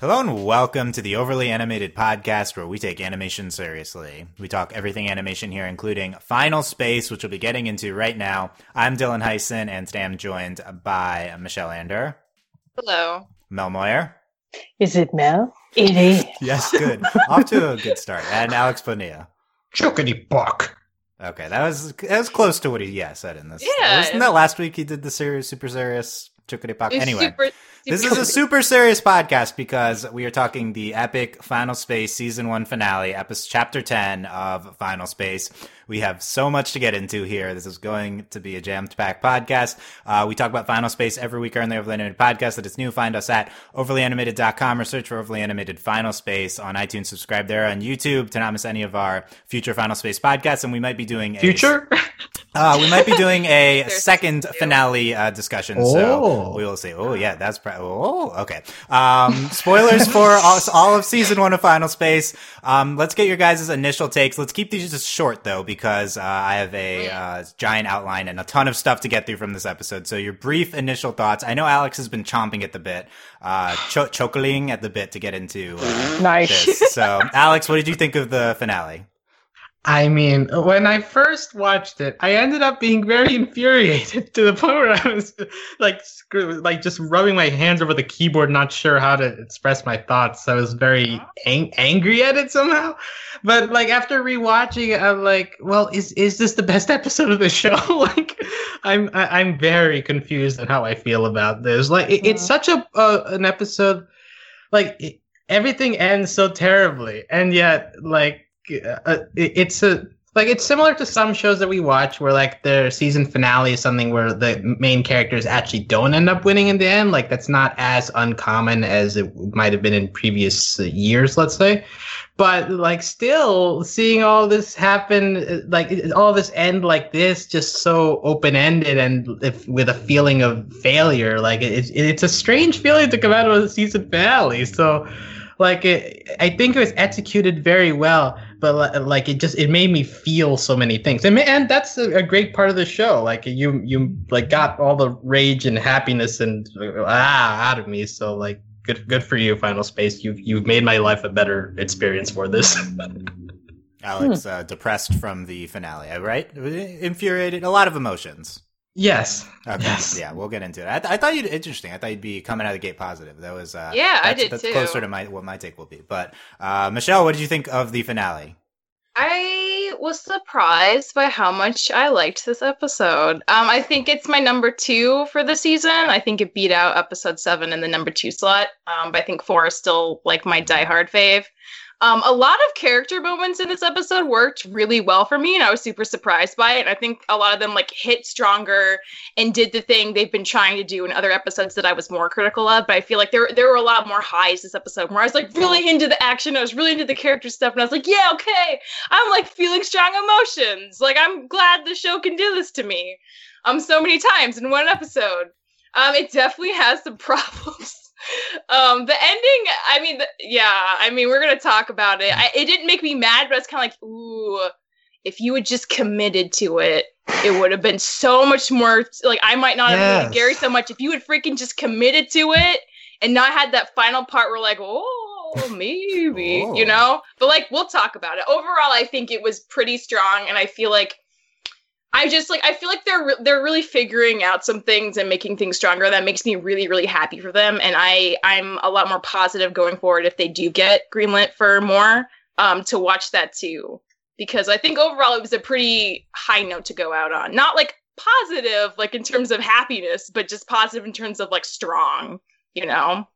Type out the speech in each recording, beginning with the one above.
Hello and welcome to the Overly Animated Podcast, where we take animation seriously. We talk everything animation here, including Final Space, which we'll be getting into right now. I'm Dylan Heisen, and today I'm joined by Michelle Ander. Hello. Mel Moyer. Is it Mel? It is. Yes, good. Off to a good start. And Alex Bonilla. Chockety buck. Okay, that was that was close to what he yeah said in this. Yeah. wasn't that last week he did the serious, super serious Chukudi Pop? It's Anyway, super- this is a super serious podcast because we are talking the epic Final Space season one finale, episode chapter ten of Final Space. We have so much to get into here. This is going to be a jammed packed podcast. Uh, we talk about Final Space every week on the Overly Animated podcast. That is new. Find us at overlyanimated.com or search for Overly Animated Final Space on iTunes. Subscribe there on YouTube to not miss any of our future Final Space podcasts. And we might be doing a Future? uh, we might be doing a second finale uh, discussion, so Oh. we will see. Oh, yeah, that's pro- oh, okay. Um, spoilers for all, all of season one of Final Space. Um, let's get your guys' initial takes. Let's keep these just short though, because uh, I have a uh, giant outline and a ton of stuff to get through from this episode. So your brief initial thoughts. I know Alex has been chomping at the bit, uh, cho- chokeling at the bit to get into uh, Nice. this. So, Alex, what did you think of the finale? I mean, when I first watched it, I ended up being very infuriated to the point where I was like, screw, like just rubbing my hands over the keyboard, not sure how to express my thoughts. I was very ang- angry at it somehow. But like after rewatching, it, I'm like, well, is is this the best episode of the show? like, I'm I, I'm very confused at how I feel about this. Like, it, it's such a uh, an episode, like. It, everything ends so terribly and yet like uh, it- it's a like it's similar to some shows that we watch where like their season finale is something where the main characters actually don't end up winning in the end. Like that's not as uncommon as it might have been in previous years let's say. But like still seeing all this happen like all this end like this just so open-ended and if, with a feeling of failure like it, it's a strange feeling to come out of a season finale. So like it, I think it was executed very well, but like it just it made me feel so many things, and and that's a, a great part of the show. Like you you like got all the rage and happiness and ah out of me. So like good good for you, Final Space. You've you've made my life a better experience for this. Alex, uh, depressed from the finale, right? Infuriated, a lot of emotions. Yes. Okay, Yes. yeah, we'll get into it. I, th- I thought you'd interesting. I thought you'd be coming out of the gate positive. That was, uh, Yeah, I that's, did that's too. closer to my what my take will be. But uh, Michelle, what did you think of the finale? I was surprised by how much I liked this episode. Um, I think it's my number two for the season. I think it beat out episode seven in the number two slot. Um, but I think four is still like my diehard fave. Um, a lot of character moments in this episode worked really well for me, and I was super surprised by it. And I think a lot of them like hit stronger and did the thing they've been trying to do in other episodes that I was more critical of. But I feel like there there were a lot more highs this episode where I was like really into the action, I was really into the character stuff, and I was like, yeah, okay, I'm like feeling strong emotions. Like I'm glad the show can do this to me, um, so many times in one episode. Um, it definitely has some problems. Um, the ending, I mean, the, yeah, I mean, we're gonna talk about it. I, it didn't make me mad, but it's kind of like, ooh, if you had just committed to it, it would have been so much more. Like I might not have hated Gary so much if you had freaking just committed to it and not had that final part where like, oh, maybe, Oh. you know. But like, we'll talk about it. Overall, I think it was pretty strong, and I feel like. I just like I feel like they're re- they're really figuring out some things and making things stronger. That makes me really really happy for them, and I I'm a lot more positive going forward if they do get greenlit for more um to watch that too because I think overall it was a pretty high note to go out on. Not like positive like in terms of happiness, but just positive in terms of like strong, you know.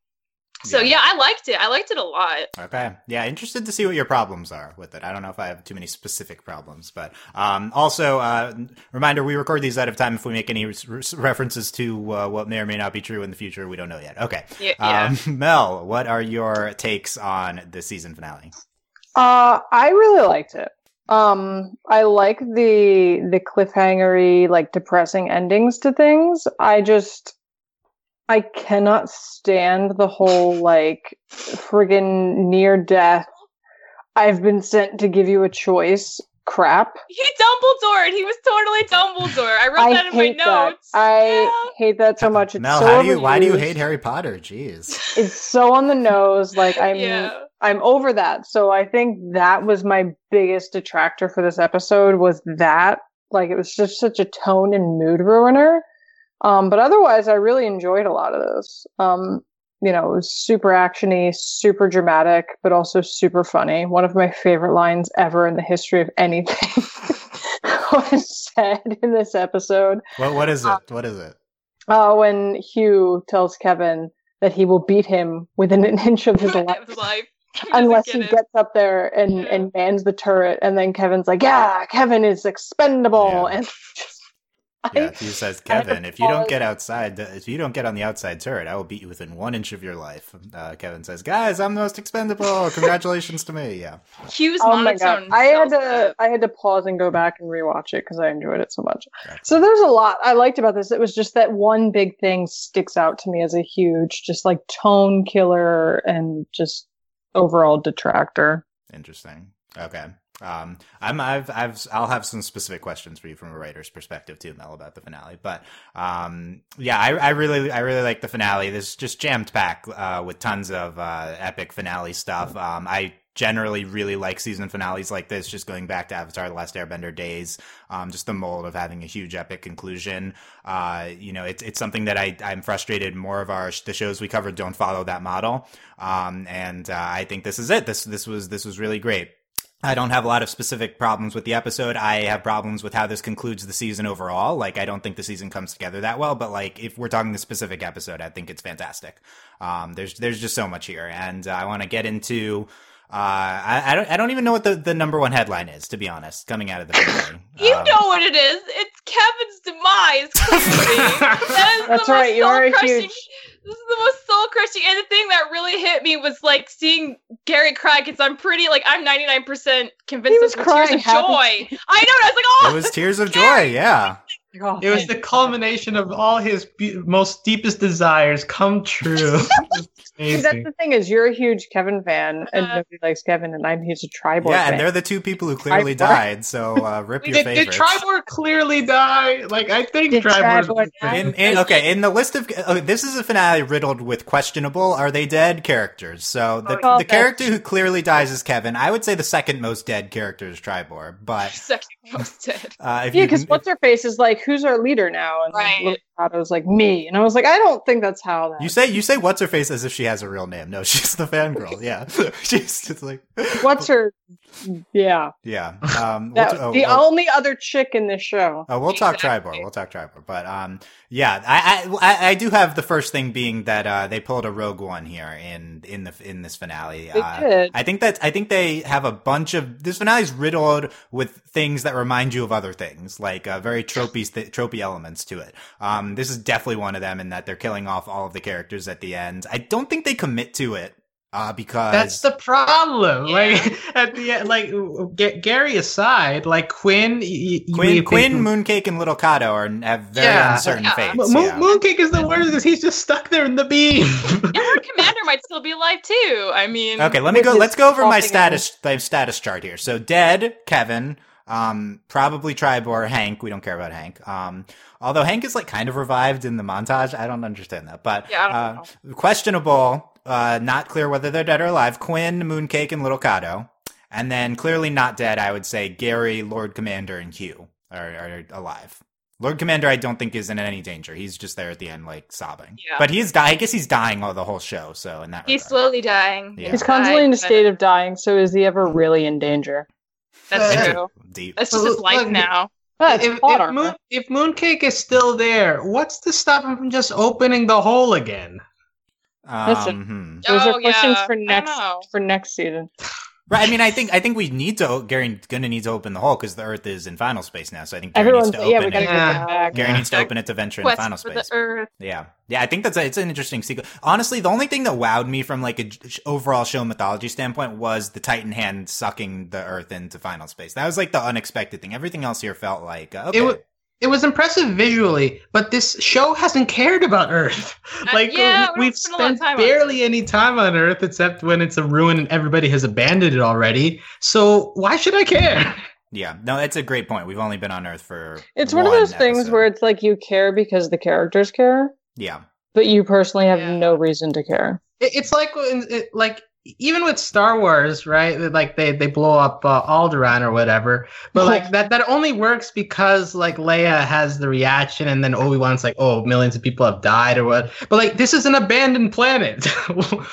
So Yeah. yeah, I liked it. I liked it a lot. Okay, yeah, interested to see what your problems are with it. I don't know if I have too many specific problems, but um, also uh, reminder: we record these out of time. If we make any re- references to uh, what may or may not be true in the future, we don't know yet. Okay, Yeah, yeah. um, Mel, what are your takes on the season finale? Uh, I really liked it. Um, I like the the cliffhangery, like depressing endings to things. I just I cannot stand the whole like friggin' near death. I've been sent to give you a choice crap. He Dumbledore. He was totally Dumbledore. I wrote I that in my hate that. notes. I Yeah. hate that so much. It's Mel, so how do you why do you hate Harry Potter? Jeez. It's so on the nose. Like I'm yeah. I'm over that. So I think that was my biggest detractor for this episode was that. Like it was just such a tone and mood ruiner. Um, but otherwise I really enjoyed a lot of this. Um, you know, it was super actiony, super dramatic, but also super funny. One of my favorite lines ever in the history of anything was said in this episode. What what is it? What is it? Uh, when Hugh tells Kevin that he will beat him within an inch of his life Of his life. He unless get he it. gets up there and Yeah. and mans the turret and then kevin's like yeah kevin is expendable Yeah. and I, Yeah, he says, I Kevin, if you don't get outside, if you don't get on the outside turret, I will beat you within one inch of your life. Uh, Kevin says, guys, I'm the most expendable. Congratulations to me. Yeah. Hugh's oh my god monotone. i had to i had to pause and go back and rewatch it because i enjoyed it so much Gotcha. so there's a lot i liked about this it was just that one big thing sticks out to me as a huge just like tone killer and just overall detractor Interesting. Okay. Um, I'm, I've, I've, I'll have some specific questions for you from a writer's perspective too, Mel, about the finale. But, um, yeah, I, I really, I really like the finale. This is just jammed packed, uh, with tons of, uh, epic finale stuff. Um, I generally really like season finales like this, just going back to Avatar The Last Airbender days. Um, just the mold of having a huge epic conclusion. Uh, you know, it's, it's something that I, I'm frustrated more of our, the shows we covered don't follow that model. Um, and, uh, I think this is it. This, this was, this was really great. I don't have a lot of specific problems with the episode. I have problems with how this concludes the season overall. Like, I don't think the season comes together that well, but like, if we're talking the specific episode, I think it's fantastic. Um, there's, there's just so much here. And uh, I want to get into, I, I don't, I don't even know what the, the number one headline is, to be honest, coming out of the finale. You Um, know what it is. It's Kevin's demise, clearly. that is That's the right, most you are a soul-crushing- huge- This is the most soul crushing. And the thing that really hit me was like seeing Gary cry because I'm pretty, like, I'm 99% convinced He was this was tears crying of happy. joy. I know. And I was like, oh, It was tears of joy, yeah. Oh, It was the culmination of all his be- most deepest desires come true. See, that's the thing is you're a huge Kevin fan and Uh-huh. nobody likes Kevin and I'm a huge Tribor Yeah, fan. and they're the two people who clearly I- died, so uh, rip your Did, did favorites. Tribor clearly die? Like I think Did Tribor. Tribor die? In, in, okay, in the list of okay, this is a finale riddled with questionable are they dead characters. So the, Oh, the character who clearly dies is Kevin. I would say the second most dead character is Tribor, but second most dead. uh, if yeah, because what's her face is like, who's our leader now? And Right. Little was like, me. And I was like, I don't think that's how that. you say you say what's her face as if she has a real name. No, she's the fangirl. Yeah, she's just like What's her? Yeah, yeah. Um, that, we'll t- oh, the oh. only other chick in this show. Oh, we'll talk Exactly. Tribor. We'll talk Tribor. But um, yeah, I, I I I do have the first thing being that uh they pulled a Rogue One here in in the in this finale. They uh, did. I think that I think they have a bunch of this finale is riddled with things that remind you of other things, like uh, very tropey th- tropey elements to it. Um, this is definitely one of them in that they're killing off all of the characters at the end. I don't think they commit to it. Uh, because That's the problem. Yeah. Like at the end, like G- Gary aside, like Quinn, y- y- Quinn, we- Quinn, Mooncake, and Little Cato are have very Yeah. uncertain Yeah. fates. Mo- Mo- yeah. Mooncake is the worst because he's just stuck there in the beam. And her commander might still be alive too. I mean, Okay, let me go. Let's go over my coughing status my status chart here. So dead, Kevin. Um, probably Tribor, Hank. We don't care about Hank. Um, although Hank is like kind of revived in the montage. I don't understand that. But Yeah, I uh, don't questionable. Uh, not clear whether they're dead or alive. Quinn, Mooncake, and Little Cato. And then clearly not dead. I would say Gary, Lord Commander, and Hugh are, are alive. Lord Commander, I don't think is in any danger. He's just there at the end, like sobbing. Yeah. But he's di- I guess he's dying all the whole show. So in that he's regard. slowly dying. Yeah. He's constantly in a Died, but state of dying, so is he ever really in danger? That's Uh, true. deep. That's just his life look, now. That's if, if. Moon, if Mooncake is still there, what's to stop him from just opening the hole again? That's. Um, hmm. Those Oh, are questions yeah. for next for next season. Right. I mean, I think I think we need to. Gary gonna need to open the hole because the Earth is in final space now. So I think Gary Everyone's needs to yeah, open we it. Yeah. Gary Yeah. needs to open it to venture in Quest final for space. the Earth. Yeah, yeah. I think that's a, it's an interesting sequence. Honestly, the only thing that wowed me from like a j- overall show mythology standpoint was the Titan hand sucking the Earth into final space. That was like the unexpected thing. Everything else here felt like uh, okay. It, wa- it was impressive visually, but this show hasn't cared about Earth. Uh, Like yeah, we don't we've spend a lot of spent time barely any time on Earth except when it's a ruin and everybody has abandoned it already. So why should I care? Yeah, no, that's a great point. We've only been on Earth for It's one of those things where it's like you care because the characters care, yeah, but you personally have Yeah. no reason to care. It's like it, like even with Star Wars, right? Like they they blow up uh, Alderaan or whatever, but like that that only works because like Leia has the reaction, and then Obi Wan's like, oh, millions of people have died or what. But like this is an abandoned planet.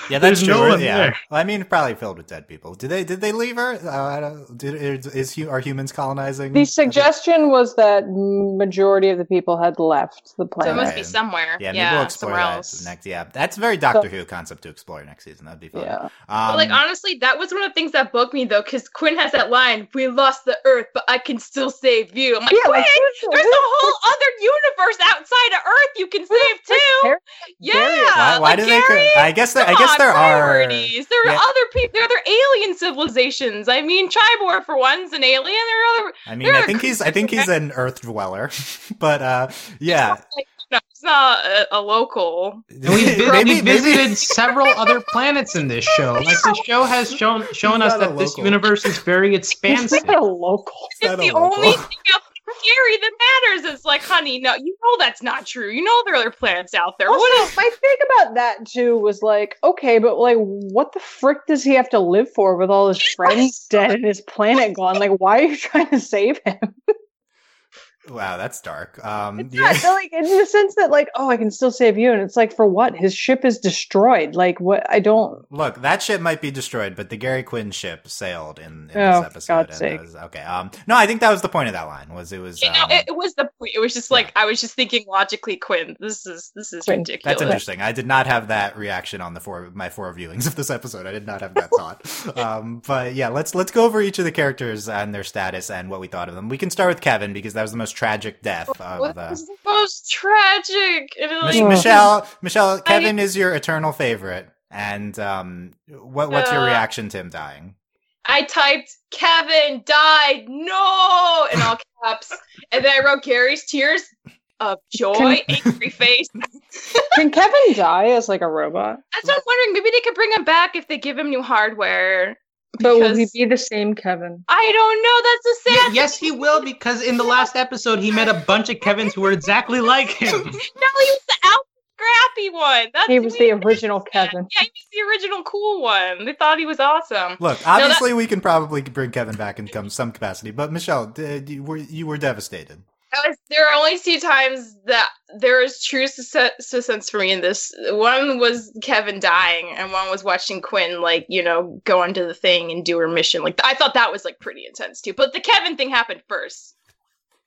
yeah, that's There's true. no yeah, there. Well, I mean, probably filled with dead people. Did they? Did they leave Earth? Uh, I don't, did, is, is are humans colonizing? The suggestion was that majority of the people had left the planet. So it must be somewhere. Yeah, Yeah, maybe we'll explore somewhere that else. next. Yeah, that's a very Doctor Who concept to explore next season. That'd be fun. Yeah. Um, like honestly, that was one of the things that bugged me though, because Quinn has that line, "We lost the Earth, but I can still save you." I'm like, Yeah, Quinn, like, who's- there's who's- a whole other universe outside of Earth you can save too. Gary- Yeah, why, why like do they? Gary, I guess there, I guess on, there are. There are Yeah. other people. There are other alien civilizations. I mean, Tribor for one's an alien. There are other. I mean, I think he's I think he's an Earth dweller, but uh, yeah, Like, no, it's not a, a local. And we, vi- Maybe- we maybe- visited several other planets in this show. Like the show has shown shown us not a that this universe is very expansive. It's not a local. It's not a the local. only thing out there scary that matters. It's like, honey, no, you know that's not true. You know there are other planets out there. Also, what is my thing about that too was like, okay, but like, what the frick does he have to live for with all his friends dead and his planet gone? Like, why are you trying to save him? wow, that's dark. Um, It's yeah. not like in the sense that like, oh, I can still save you, and it's like for what? His ship is destroyed. Like, what? I don't. Look, that ship might be destroyed, but the Gary Quinn ship sailed in, in Oh, this episode. God's and sake. was- okay. Um, no, I think that was the point of that line. Was it was you know, um, it, it was the point. It was just like I was just thinking logically, Quinn. This is this is Quinn. ridiculous. That's interesting. I did not have that reaction on the four my four viewings of this episode. I did not have that thought. um, but yeah, let's let's go over each of the characters and their status and what we thought of them. We can start with Kevin because that was the most tragic death of What the. was most tragic? And Mich- Michelle, Michelle, Kevin is your eternal favorite, and um, what what's your Uh, reaction to him dying? I typed Kevin died, no, in all caps, and then I wrote Gary's tears of joy, angry face. Can Kevin die as like a robot? That's what I'm wondering. Maybe they could bring him back if they give him new hardware. But will he be the same Kevin? I don't know. That's a Ye- sad. yes, he will because in the last episode he met a bunch of Kevins who were exactly like him. no, he was the out scrappy one. That's He was the original Kevin. Yeah, he was the original cool one. They thought he was awesome. Look, obviously we can probably bring Kevin back in come some capacity, but Michelle, did, you were you were devastated. That was, there are only two times that there is true sus- suspense for me in this. One was Kevin dying, and one was watching Quinn, like you know, go onto the thing and do her mission. Like I thought that was like pretty intense too. But the Kevin thing happened first,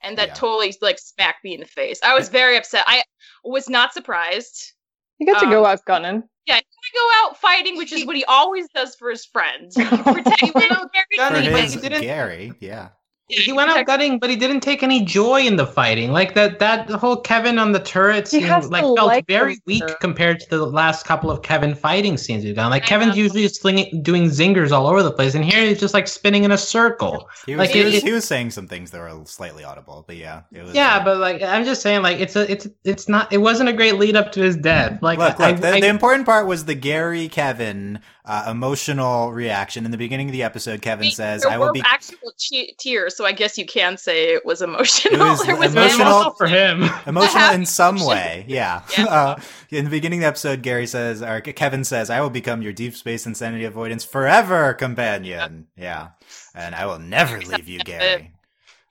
and that Yeah. totally like smacked me in the face. I was very upset. I was not surprised. He got to go Um, out gunning. Yeah, he's gonna go out fighting, which is what he always does for his friends. Protect He went out For gunning, good. but his he didn't- Gary, yeah. He went out gutting, but he didn't take any joy in the fighting. Like that, that whole Kevin on the turret He scene, has like felt like very weak sir. compared to the last couple of Kevin fighting scenes we've done. Like I Kevin's know. usually slinging, doing zingers all over the place, and here he's just like spinning in a circle. He was, Like, he, it- was it- he was saying some things that were slightly audible, but yeah, it was. Yeah, uh, but like I'm just saying, like it's a, it's, it's not, it wasn't a great lead up to his death. Like, look, I, the, I- the important part was the Gary Kevin uh, emotional reaction in the beginning of the episode. Kevin says, "I will be." actual che- tears, so I guess you can say it was emotional. It was There was emotional- emotional for him. Emotional in some way, yeah. Yeah. Uh, in the beginning of the episode, Gary says, or Kevin says, "I will become your deep space insanity avoidance forever companion." Yeah, and I will never leave you, Gary.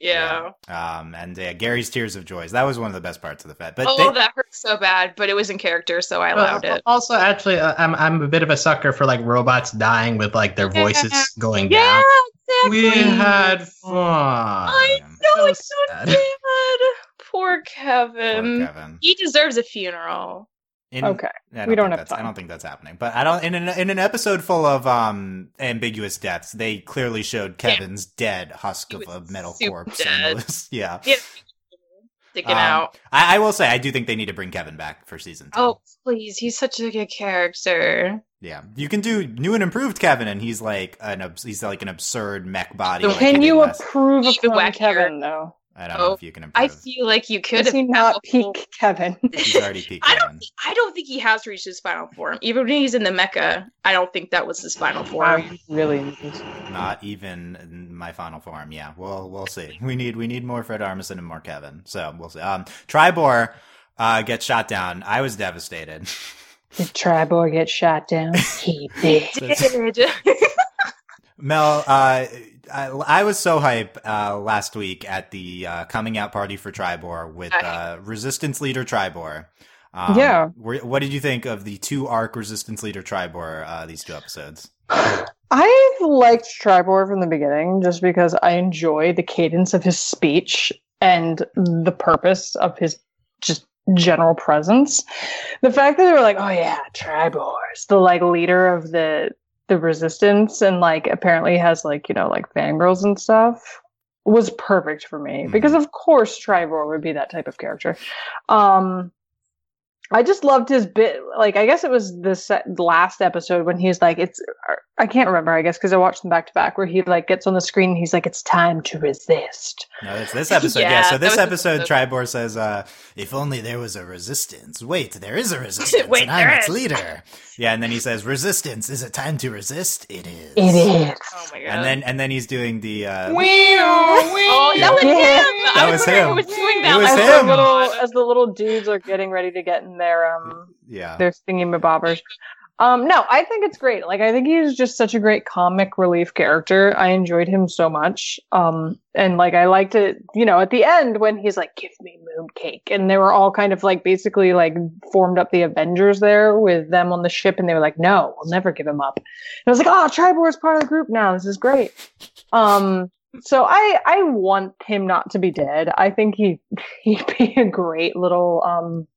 Yeah. Um, and uh, Gary's tears of joy. That was one of the best parts of the Fed. But oh, they- that hurt so bad, but it was in character, so I allowed Uh, it. Also, actually, uh, I'm I'm a bit of a sucker for like robots dying with like their Yeah. voices going Yeah, down. exactly. We had fun. I know So it's so sad. sad. Poor Poor Kevin. Kevin. He deserves a funeral. In- Okay. I We don't have that's- I don't think that's happening. But I don't. In an in an episode full of um ambiguous deaths, they clearly showed Kevin's dead husk of a metal corpse. dead. was- yeah. Yeah. Sticking Um, out. I, I will say, I do think they need to bring Kevin back for season two. Oh, please. He's such a good character. yeah. You can do new and improved Kevin, and he's like an he's like an absurd mech body. So like Can you West. approve of upon wackier. Kevin though? I don't know Oh, if you can improve. I feel like you could Does have he not peak Kevin? He's already peaked. I don't. Think, I don't think he has reached his final form. Even when he's in the mecha, I don't think that was his final form. he really. Not even in my final form. Yeah, well, we'll see. We need we need more Fred Armisen and more Kevin. So we'll see. Um, Tribor uh, gets shot down. I was devastated. Did Tribor get shot down? He did. Mel, uh, I, I was so hype uh, last week at the uh, coming out party for Tribor with uh, Resistance Leader Tribor. Um, Yeah. were- What did you think of the two arc Resistance Leader Tribor? Uh, these two episodes. I've liked Tribor from the beginning just because I enjoy the cadence of his speech and the purpose of his just general presence. The fact that they were like, "Oh yeah, Tribor's the like leader of the the resistance," and like apparently has like you know like fangirls and stuff was perfect for me Mhm. because of course Tribor would be that type of character. Um, I just loved his bit. Like, I guess it was the se- last episode when he's like, "It's." I can't remember. I guess because I watched them back to back, where he like gets on the screen. And he's like, "It's time to resist." No, it's this episode. yeah. Yeah, So this episode, episode. Tribor says, uh, "If only there was a resistance. Wait, there is a resistance, Wait, and I'm there its leader." Yeah, and then he says, "Resistance. Is it time to resist? It is." It is. Oh my god. And then and then he's doing the. Uh, Oh, that was Yeah. him. That I was wondering him. Who was doing It was as Like, the him. little as the little dudes are getting ready to get in their um yeah. their thingy mabobbers. Um, no, I think it's great. Like, I think he's just such a great comic relief character. I enjoyed him so much. Um, and like, I liked it, you know, at the end when he's like, give me mooncake. And they were all kind of like basically like formed up the Avengers there with them on the ship. And they were like, no, we'll never give him up. And I was like, oh, Tribor is part of the group now. This is great. Um, so I, I want him not to be dead. I think he, he'd be a great little, um,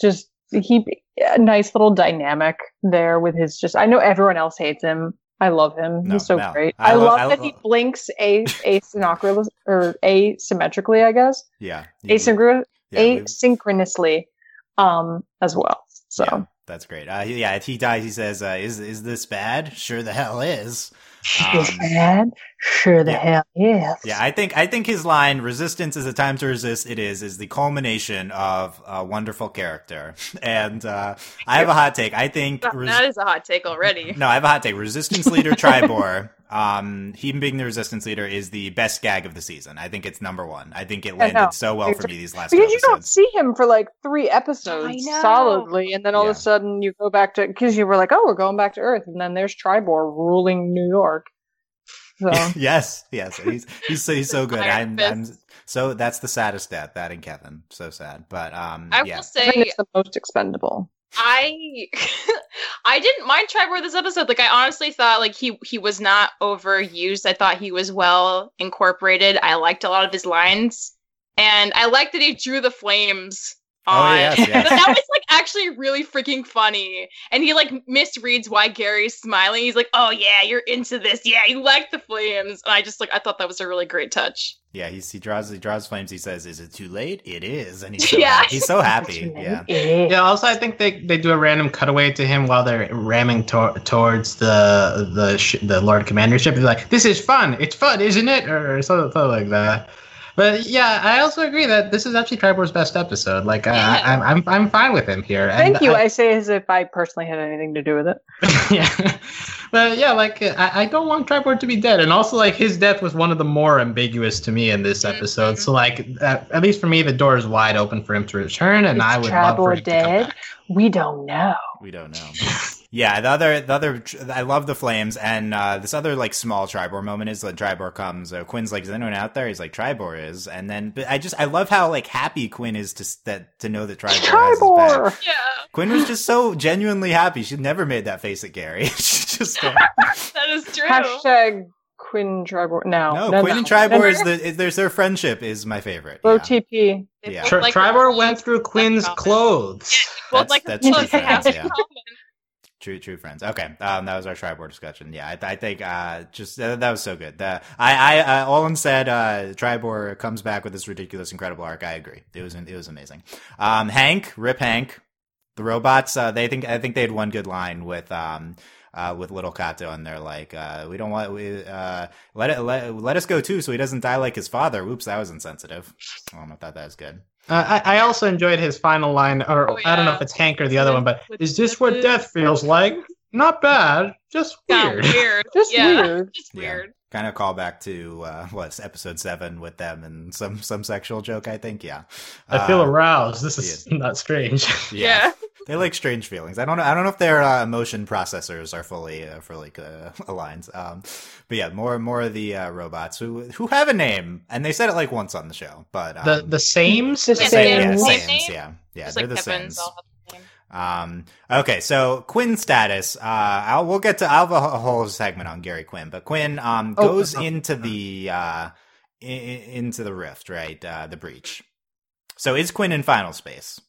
just he a nice little dynamic there with his just I know everyone else hates him. I love him. No, He's so no. great. I I, lo- love I that lo- he blinks a asynchronous or asymmetrically, I guess. Yeah. Asynchro- Yeah, asynchronously um as well. So yeah, that's great. Uh, yeah, he dies. He says, uh, "Is is this bad? Sure, the hell is." is Um, bad? Sure the yeah. hell is. Yeah, I think I think his line "Resistance is a time to resist." It is is the culmination of a wonderful character, and uh, I have a hot take. I think res- that is a hot take already. no, I have a hot take. Resistance leader Tribor, um, him being the resistance leader is the best gag of the season. I think it's number one. I think it landed so well for me these last because two you don't see him for like three episodes solidly, and then all Yeah. of a sudden you go back to because you were like, "Oh, we're going back to Earth," and then there's Tribor ruling New York. So yes, yes, he's he's so, he's so good. I'm, I'm so that's the saddest death. That and Kevin, so sad. But um, I yeah, will I think say it's the most expendable. I I didn't mind Tribor this episode. Like I honestly thought like he he was not overused. I thought he was well incorporated. I liked a lot of his lines. And I liked that he drew the flames Oh, on yes, yes. that, that was like actually really freaking funny. And he like misreads why Gary's smiling. He's like, "Oh yeah, you're into this. Yeah, you like the flames." And I just like I thought that was a really great touch. yeah. He's, he draws he draws flames. He says, "Is it too late?" It is, and he's so Yeah. happy. he's so happy. Yeah, Yeah. Yeah. Also, I think they, they do a random cutaway to him while they're ramming tor- towards the the sh- the Lord Commander ship. He's like, "This is fun. It's fun, isn't it?" Or something, something like that. But yeah, I also agree that this is actually Tribor's best episode. Like, uh, Yeah. I, I'm I'm I'm fine with him here. Thank And you. I- I say as if I personally had anything to do with it. yeah. But yeah, like I, I don't want Tribor to be dead, and also like his death was one of the more ambiguous to me in this mm-hmm. episode. So like at, at least for me, the door is wide open for him to return, and Is I would love for Tribor him to come dead? back. We don't know. we don't know. Yeah, the other, the other, I love the flames, and uh, this other like small Tribor moment is when Tribor comes. Uh, Quinn's like, "Is anyone out there?" He's like, "Tribor is," and then but I just I love how like happy Quinn is to that to know that Tribor, has his back. Yeah. Quinn was just so genuinely happy. She'd never made that face at Gary. She just uh, That is true. Hashtag Quinn Tribor. No, no, Quinn and no. Tribor is the is, there's their friendship is my favorite. Low Yeah. TP. Yeah. Tri- like Tribor went through Quinn's common. clothes. Both That's- like that's the true clothes friends, yeah. True, true friends. Okay, um, that was our Tribor discussion. Yeah, I, I think uh, just uh, that was so good. Uh, I, I, uh, Olan said uh, Tribor comes back with this ridiculous, incredible arc. I agree. It was, it was amazing. Um, Hank, Rip Hank. The robots, uh, they think I think they had one good line with um uh, with little Cato, and they're like, uh, "We don't want we uh, let it let, let us go too, so he doesn't die like his father." Whoops, that was insensitive. I don't know if that was good. Uh, I, I also enjoyed his final line, or Oh, I don't know if it's Hank or the other one, but is this what death feels like? Not bad, just Yeah, weird. weird. Just yeah, weird. Just Yeah. weird. Kind of call back to uh, what's episode seven with them and some some sexual joke. I think, yeah. I feel Uh, aroused. This is not strange. Yeah. they like strange feelings. I don't know. I don't know if their uh, emotion processors are fully uh, fully uh, aligned. Um, but yeah, more more of the uh, robots who who have a name, and they said it like once on the show. But um, the the sames. The Yeah, same, they yeah, same Sames, name? yeah, yeah, Just they're like the Kevin's Um, okay, so Quinn status. Uh, I'll, we'll get to. I'll have a, a whole segment on Gary Quinn, but Quinn um Oh, goes uh, into the uh i- i- into the rift, right? Uh, the breach. So is Quinn in final space?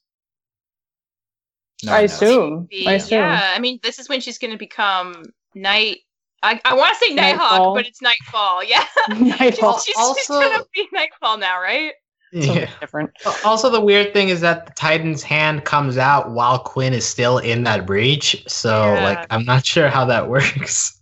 No I assume. I assume. Yeah, I mean, this is when she's going to become night. I, I want to say Nighthawk, Nightfall. but it's Nightfall. Yeah, Nightfall. she's, she's Also- going to be Nightfall now, right? Something Yeah. different. Also, the weird thing is that the Titan's hand comes out while Quinn is still in that breach. So, Yeah. like, I'm not sure how that works.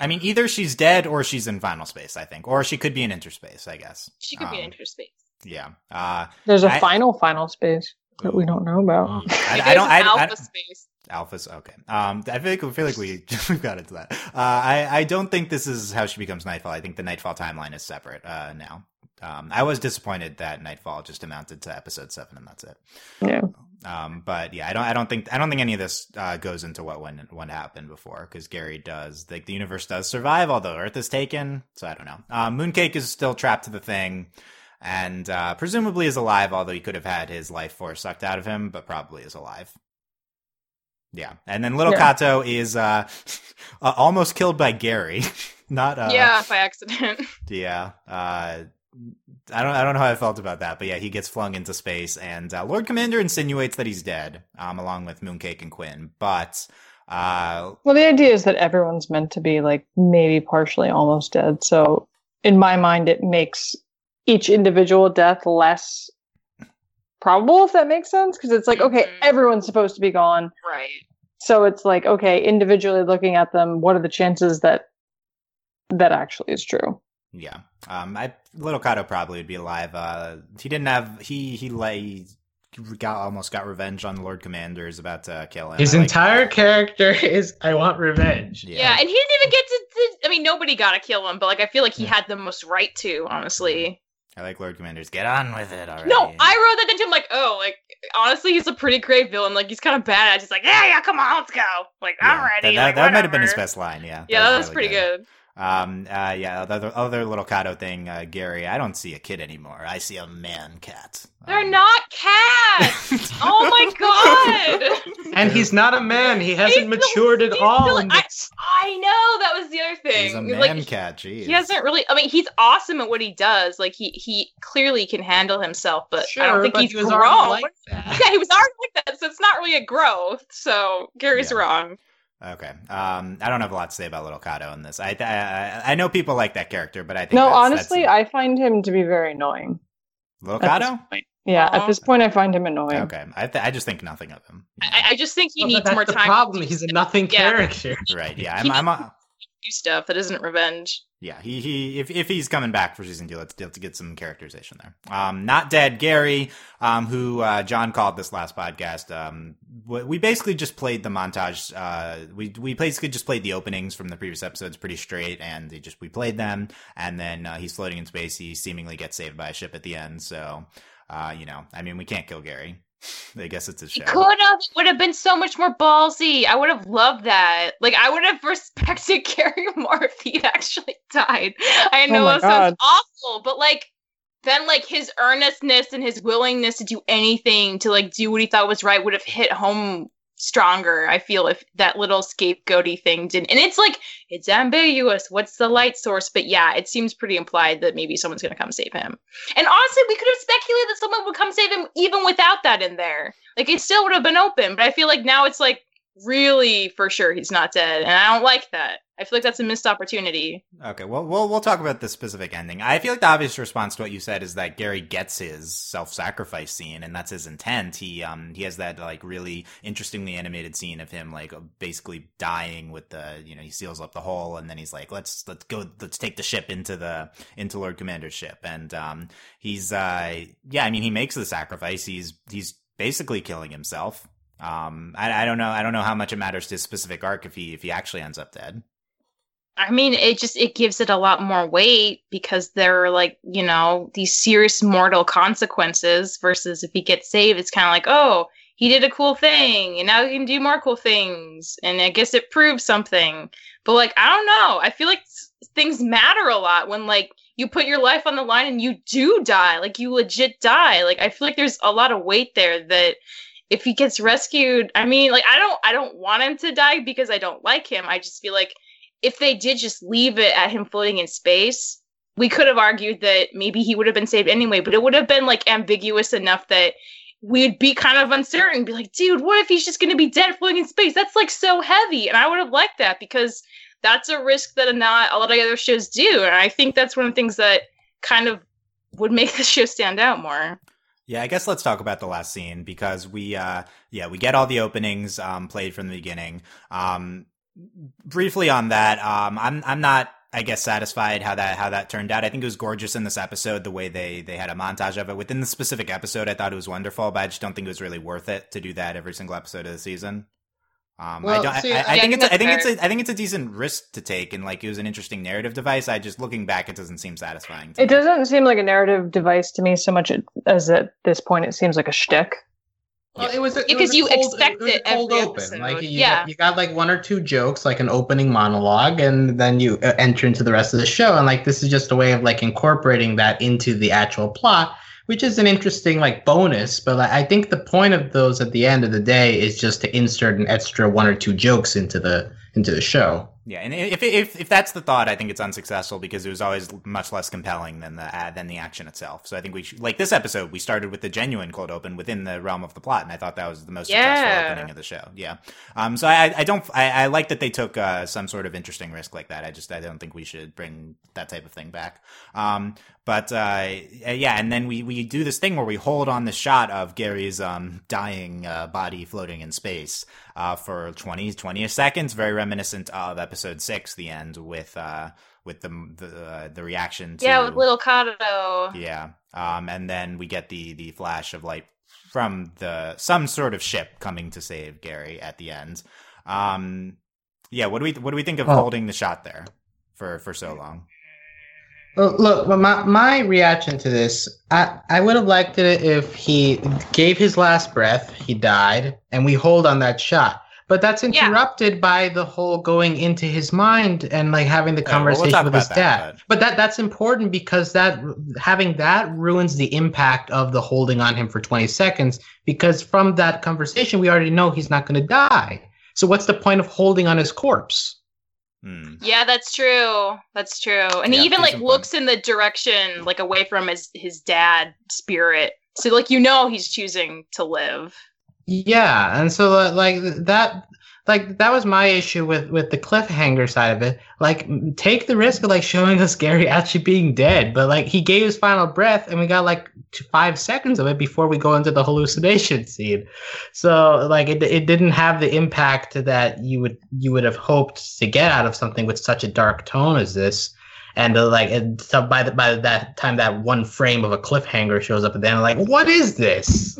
I mean, either she's dead or she's in final space. I think, or she could be in interspace. I guess. She could be Um, in interspace. Yeah. Uh, There's a I- final final space that we don't know about. Mm. I, I don't. there's I, an I, alpha space. Alphas, okay. Um, I feel like we feel like we we've got into that. Uh, I I don't think this is how she becomes Nightfall. I think the Nightfall timeline is separate uh, now. Um, I was disappointed that Nightfall just amounted to episode seven, and that's it. Yeah. Um, but yeah, I don't I don't think I don't think any of this uh, goes into what when what happened before because Gary does like the universe does survive, although Earth is taken. So I don't know. Uh, Mooncake is still trapped to the thing. And uh, presumably is alive, although he could have had his life force sucked out of him, but probably is alive. Yeah, and then little Yeah. Cato is uh, uh, almost killed by Gary. Not uh, yeah, by accident. yeah. Uh, I don't I don't know how I felt about that, but yeah, he gets flung into space, and uh, Lord Commander insinuates that he's dead, um, along with Mooncake and Quinn. But uh, Well, the idea is that everyone's meant to be like maybe partially almost dead. So, in my mind, it makes each individual death less probable, if that makes sense. Because it's like, okay, Mhm. everyone's supposed to be gone. right. So it's like, okay, individually looking at them, what are the chances that that actually is true? Yeah, um, I little Cato probably would be alive. Uh, he didn't have he he lay. Got almost got revenge on Lord Commander. Is about to kill him. His I like- entire character is I want revenge. Yeah. and he didn't even get to, to. I mean, nobody got to kill him, but like, I feel like he had the most right to, honestly. I like Lord Commander's. Get on with it already. No, I wrote that into him like, oh, like honestly, he's a pretty great villain. Like he's kind of bad. He's like, yeah, yeah, come on, let's go. Like I'm ready. That, like, that, that might have been his best line. Yeah. Yeah, that was, really pretty good. Um, uh, yeah, the other, other little Cato thing, uh, Gary, I don't see a kid anymore. I see a man cat. They're Um, not cats. oh my god. And he's not a man. He hasn't He's still- matured at all. still- in I- I know that was the other thing. He's a Like, man cat, geez. He hasn't really. I mean, he's awesome at what he does. Like he he clearly can handle himself, but I don't think he's he was grown. like that. yeah, he was already like that, so it's not really a growth. So Gary's Yeah. wrong. Okay. Um, I don't have a lot to say about little Cato in this. I, I, I know people like that character, but I think No, that's, honestly, that's I find him to be very annoying. little at Cato. Yeah, Aw. at this point, I find him annoying. Okay, I, th- I just think nothing of him. I, I just think he Well, needs that's more the time. problem. He's a nothing Yeah. character. Right? Yeah, I'm. I'm a, stuff that isn't revenge. Yeah, he he if if he's coming back for season two, let's let's get some characterization there. Um, not dead Gary, um, who uh, John called this last podcast. Um, we we basically just played the montage. Uh, we we basically just played the openings from the previous episodes pretty straight, and they just we played them, and then uh, he's floating in space. He seemingly gets saved by a ship at the end. So, uh, you know, I mean, we can't kill Gary. I guess it's a He show. could have. Would have been so much more ballsy. I would have loved that. Like I would have respected Gary more if he'd actually died. I Oh know my that sounds awful, but like then like his earnestness and his willingness to do anything to like do what he thought was right would have hit home stronger. I feel if that little scapegoaty thing didn't. And it's like it's ambiguous. What's the light source? But yeah, it seems pretty implied that maybe someone's gonna come save him. And honestly, we could have speculated that someone would come save him even without that in there. Like it still would have been open, but I feel like now it's like really for sure he's not dead, and I don't like that. I feel like that's a missed opportunity. Okay, well, we'll we'll talk about the specific ending. I feel like the obvious response to what you said is that Gary gets his self-sacrifice scene, and that's his intent. He um he has that like really interestingly animated scene of him like basically dying with the you know he seals up the hole, and then he's like let's let's go let's take the ship into the into Lord Commander's ship, and um he's uh yeah I mean he makes the sacrifice. He's he's basically killing himself. Um, I, I don't know. I don't know how much it matters to his specific arc if he if he actually ends up dead. I mean, it just it gives it a lot more weight because there are like you know these serious mortal consequences versus if he gets saved, it's kind of like oh he did a cool thing and now he can do more cool things and I guess it proves something. But like I don't know, I feel like things matter a lot when like you put your life on the line and you do die, like you legit die. Like I feel like there's a lot of weight there that if he gets rescued, I mean, like I don't I don't want him to die because I don't like him. I just feel like if they did just leave it at him floating in space, we could have argued that maybe he would have been saved anyway, but it would have been like ambiguous enough that we'd be kind of uncertain, be like, dude, what if he's just going to be dead floating in space? That's like so heavy. And I would have liked that because that's a risk that not a lot of other shows do. And I think that's one of the things that kind of would make the show stand out more. Yeah, I guess let's talk about the last scene because we, uh, yeah, we get all the openings um, played from the beginning. Um, briefly on that, um, I'm I'm not I guess satisfied how that how that turned out. I think it was gorgeous in this episode the way they they had a montage of it within the specific episode. I thought it was wonderful, but I just don't think it was really worth it to do that every single episode of the season. Um, well, I don't. See, I, I, I, think it's. A, I think it's. A, I think it's a decent risk to take, and like it was an interesting narrative device. I just looking back, it doesn't seem satisfying. it me. doesn't seem like a narrative device to me so much as at this point it seems like a shtick. Well, it was a, because it you cold, expect it, it cold open. Episode. Like you, yeah, got, you got like one or two jokes, like an opening monologue, and then you uh, enter into the rest of the show. And like this is just a way of like incorporating that into the actual plot, which is an interesting like bonus. But like, I think the point of those at the end of the day is just to insert an extra one or two jokes into the into the show. Yeah, and if, if if that's the thought, I think it's unsuccessful because it was always much less compelling than the uh, than the action itself. So I think we should, like this episode, we started with the genuine cold open within the realm of the plot, and I thought that was the most yeah. successful opening of the show. Yeah. Um. So I I don't I, I like that they took uh, some sort of interesting risk like that. I just I don't think we should bring that type of thing back. Um. But uh, yeah, and then we we do this thing where we hold on the shot of Gary's um dying uh, body floating in space uh for 20 20 seconds, very reminiscent of episode six, the end with uh with the the uh, the reaction to yeah with little Cato yeah um and then we get the the flash of light from the some sort of ship coming to save Gary at the end. Um yeah what do we what do we think of oh. holding the shot there for for so long Look, my my reaction to this, I I would have liked it if he gave his last breath, he died, and we hold on that shot. But that's interrupted yeah. by the whole going into his mind and like having the conversation yeah, we'll with his dad. That, but... but that that's important because that having that ruins the impact of the holding on him for 20 seconds because from that conversation we already know he's not going to die. So what's the point of holding on his corpse? Hmm. Yeah, that's true. That's true. And yeah, he even like looks in the direction like away from his his dad spirit. So like you know he's choosing to live. Yeah, and so uh, like that like that was my issue with with the cliffhanger side of it. Like take the risk of like showing us Gary actually being dead, but like he gave his final breath and we got like five seconds of it before we go into the hallucination scene. So like it it didn't have the impact that you would you would have hoped to get out of something with such a dark tone as this. And uh, like and so by the, by that time that one frame of a cliffhanger shows up at the end, like what is this?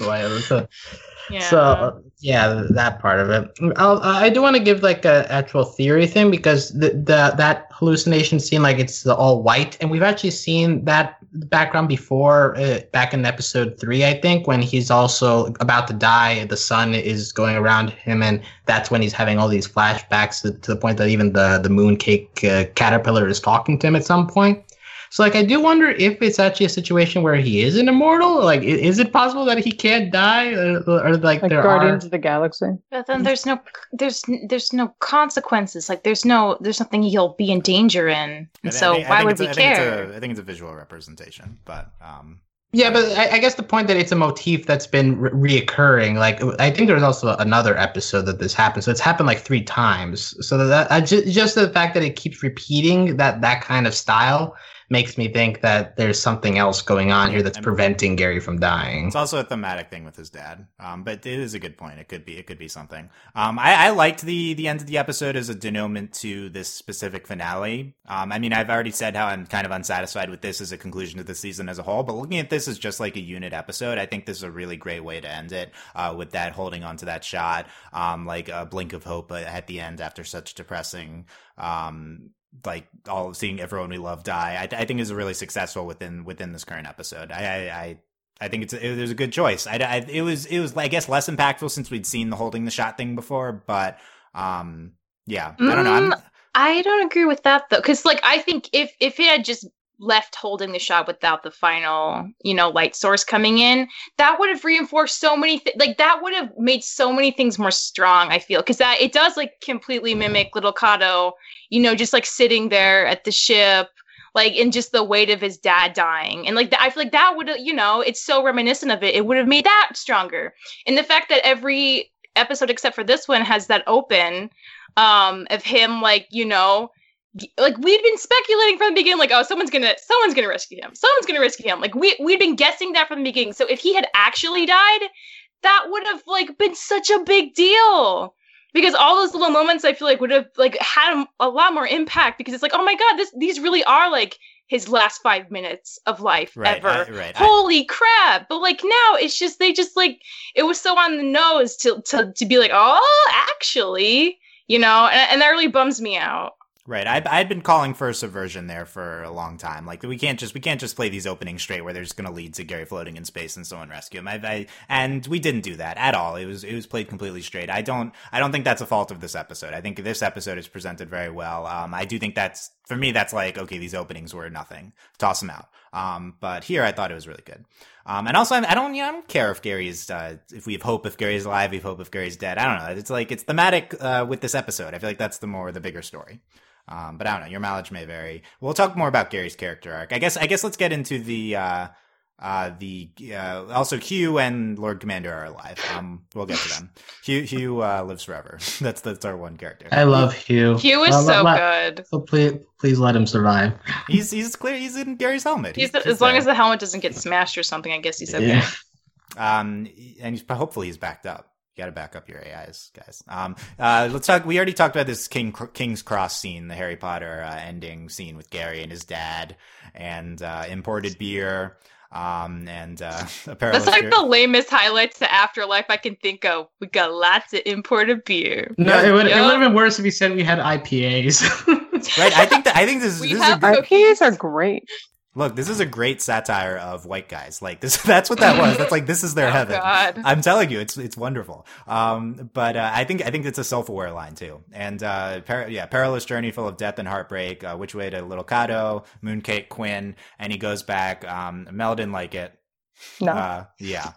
So yeah, that part of it. I'll, I do want to give like a actual theory thing because the, the that hallucination scene like it's the all white, and we've actually seen that background before uh, back in episode three, I think, when he's also about to die. The sun is going around him, and that's when he's having all these flashbacks to, to the point that even the the mooncake uh, caterpillar is talking to him at some point. So like I do wonder if it's actually a situation where he is an immortal. Like, is it possible that he can't die, or, or like, like there Guardians are... of the Galaxy? But then there's no there's there's no consequences. Like there's no there's nothing he'll be in danger in. And so why would we I care? I think it's a visual representation, but um, Yeah, but I, I, guess the point that it's a motif that's been re- reoccurring. Like I think there's also another episode that this happened. So it's happened like three times. So that uh, just, just the fact that it keeps repeating that that kind of style makes me think that there's something else going on here that's preventing Gary from dying. It's also a thematic thing with his dad. Um, but it is a good point. It could be it could be something. Um, I, I liked the the end of the episode as a denouement to this specific finale. Um, I mean, I've already said how I'm kind of unsatisfied with this as a conclusion to the season as a whole. But looking at this as just like a unit episode, I think this is a really great way to end it. Uh, with that holding on to that shot, um, like a blink of hope at the end after such depressing um like all seeing everyone we love die. I, I think is really successful within within this current episode. I I, I think it's it was a good choice. I, I, it was it was I guess less impactful since we'd seen the holding the shot thing before, but um yeah, I don't know. I'm, mm, I don't agree with that though, because like I think if if it had just left holding the shot without the final, you know, light source coming in, that would have reinforced so many th- like that would have made so many things more strong, I feel. Cuz that it does like completely mimic little Cato, you know, just like sitting there at the ship like in just the weight of his dad dying and like i feel like that would you know it's so reminiscent of it it would have made that stronger and the fact that every episode except for this one has that open um of him like you know like we'd been speculating from the beginning like oh someone's gonna someone's gonna rescue him someone's gonna rescue him like we we'd been guessing that from the beginning so if he had actually died that would have like been such a big deal because all those little moments i feel like would have like had a lot more impact because it's like oh my god this these really are like his last five minutes of life right, ever. I, right, Holy I, crap! But like now, it's just they just like it was so on the nose to to to be like, oh, actually, you know, and, and that really bums me out. Right. I I'd been calling for a subversion there for a long time. Like we can't just we can't just play these openings straight where they're just going to lead to Gary floating in space and someone rescue him. I, I, and we didn't do that at all. It was it was played completely straight. I don't I don't think that's a fault of this episode. I think this episode is presented very well. Um, I do think that's for me that's like okay these openings were nothing. Toss them out. Um, but here I thought it was really good. Um, and also I don't you know I don't care if Gary's uh, if we have hope if Gary's alive, we have hope if Gary's dead. I don't know. It's like it's thematic uh, with this episode. I feel like that's the more the bigger story. Um, but I don't know. Your mileage may vary. We'll talk more about Gary's character arc. I guess. I guess let's get into the uh, uh, the uh, also Hugh and Lord Commander are alive. Um, we'll get to them. Hugh Hugh uh, lives forever. that's that's our one character. I love Hugh. Hugh is so let, good. So please please let him survive. He's he's clear. He's in Gary's helmet. He's, he's as long there. as the helmet doesn't get smashed or something. I guess he's okay. Yeah. Um, and he's hopefully he's backed up. You got to back up your AIs, guys. Um, uh, let's talk. We already talked about this King King's Cross scene, the Harry Potter uh, ending scene with Gary and his dad, and uh, imported beer. Um, and uh, That's like the lamest highlights to Afterlife I can think of. We got lots of imported beer. No, it would, yep. it would have been worse if you said we had IPAs. right. I think that I think this, we this have is a, IPAs are great. Look, this is a great satire of white guys. Like this, that's what that was. That's like this is their oh, heaven. God. I'm telling you, it's it's wonderful. Um, but uh, I think I think it's a self aware line too. And uh, per- yeah, perilous journey full of death and heartbreak. Uh, which way to Little Cato, Mooncake Quinn, and he goes back. Um, Mel didn't like it. No. Uh, yeah.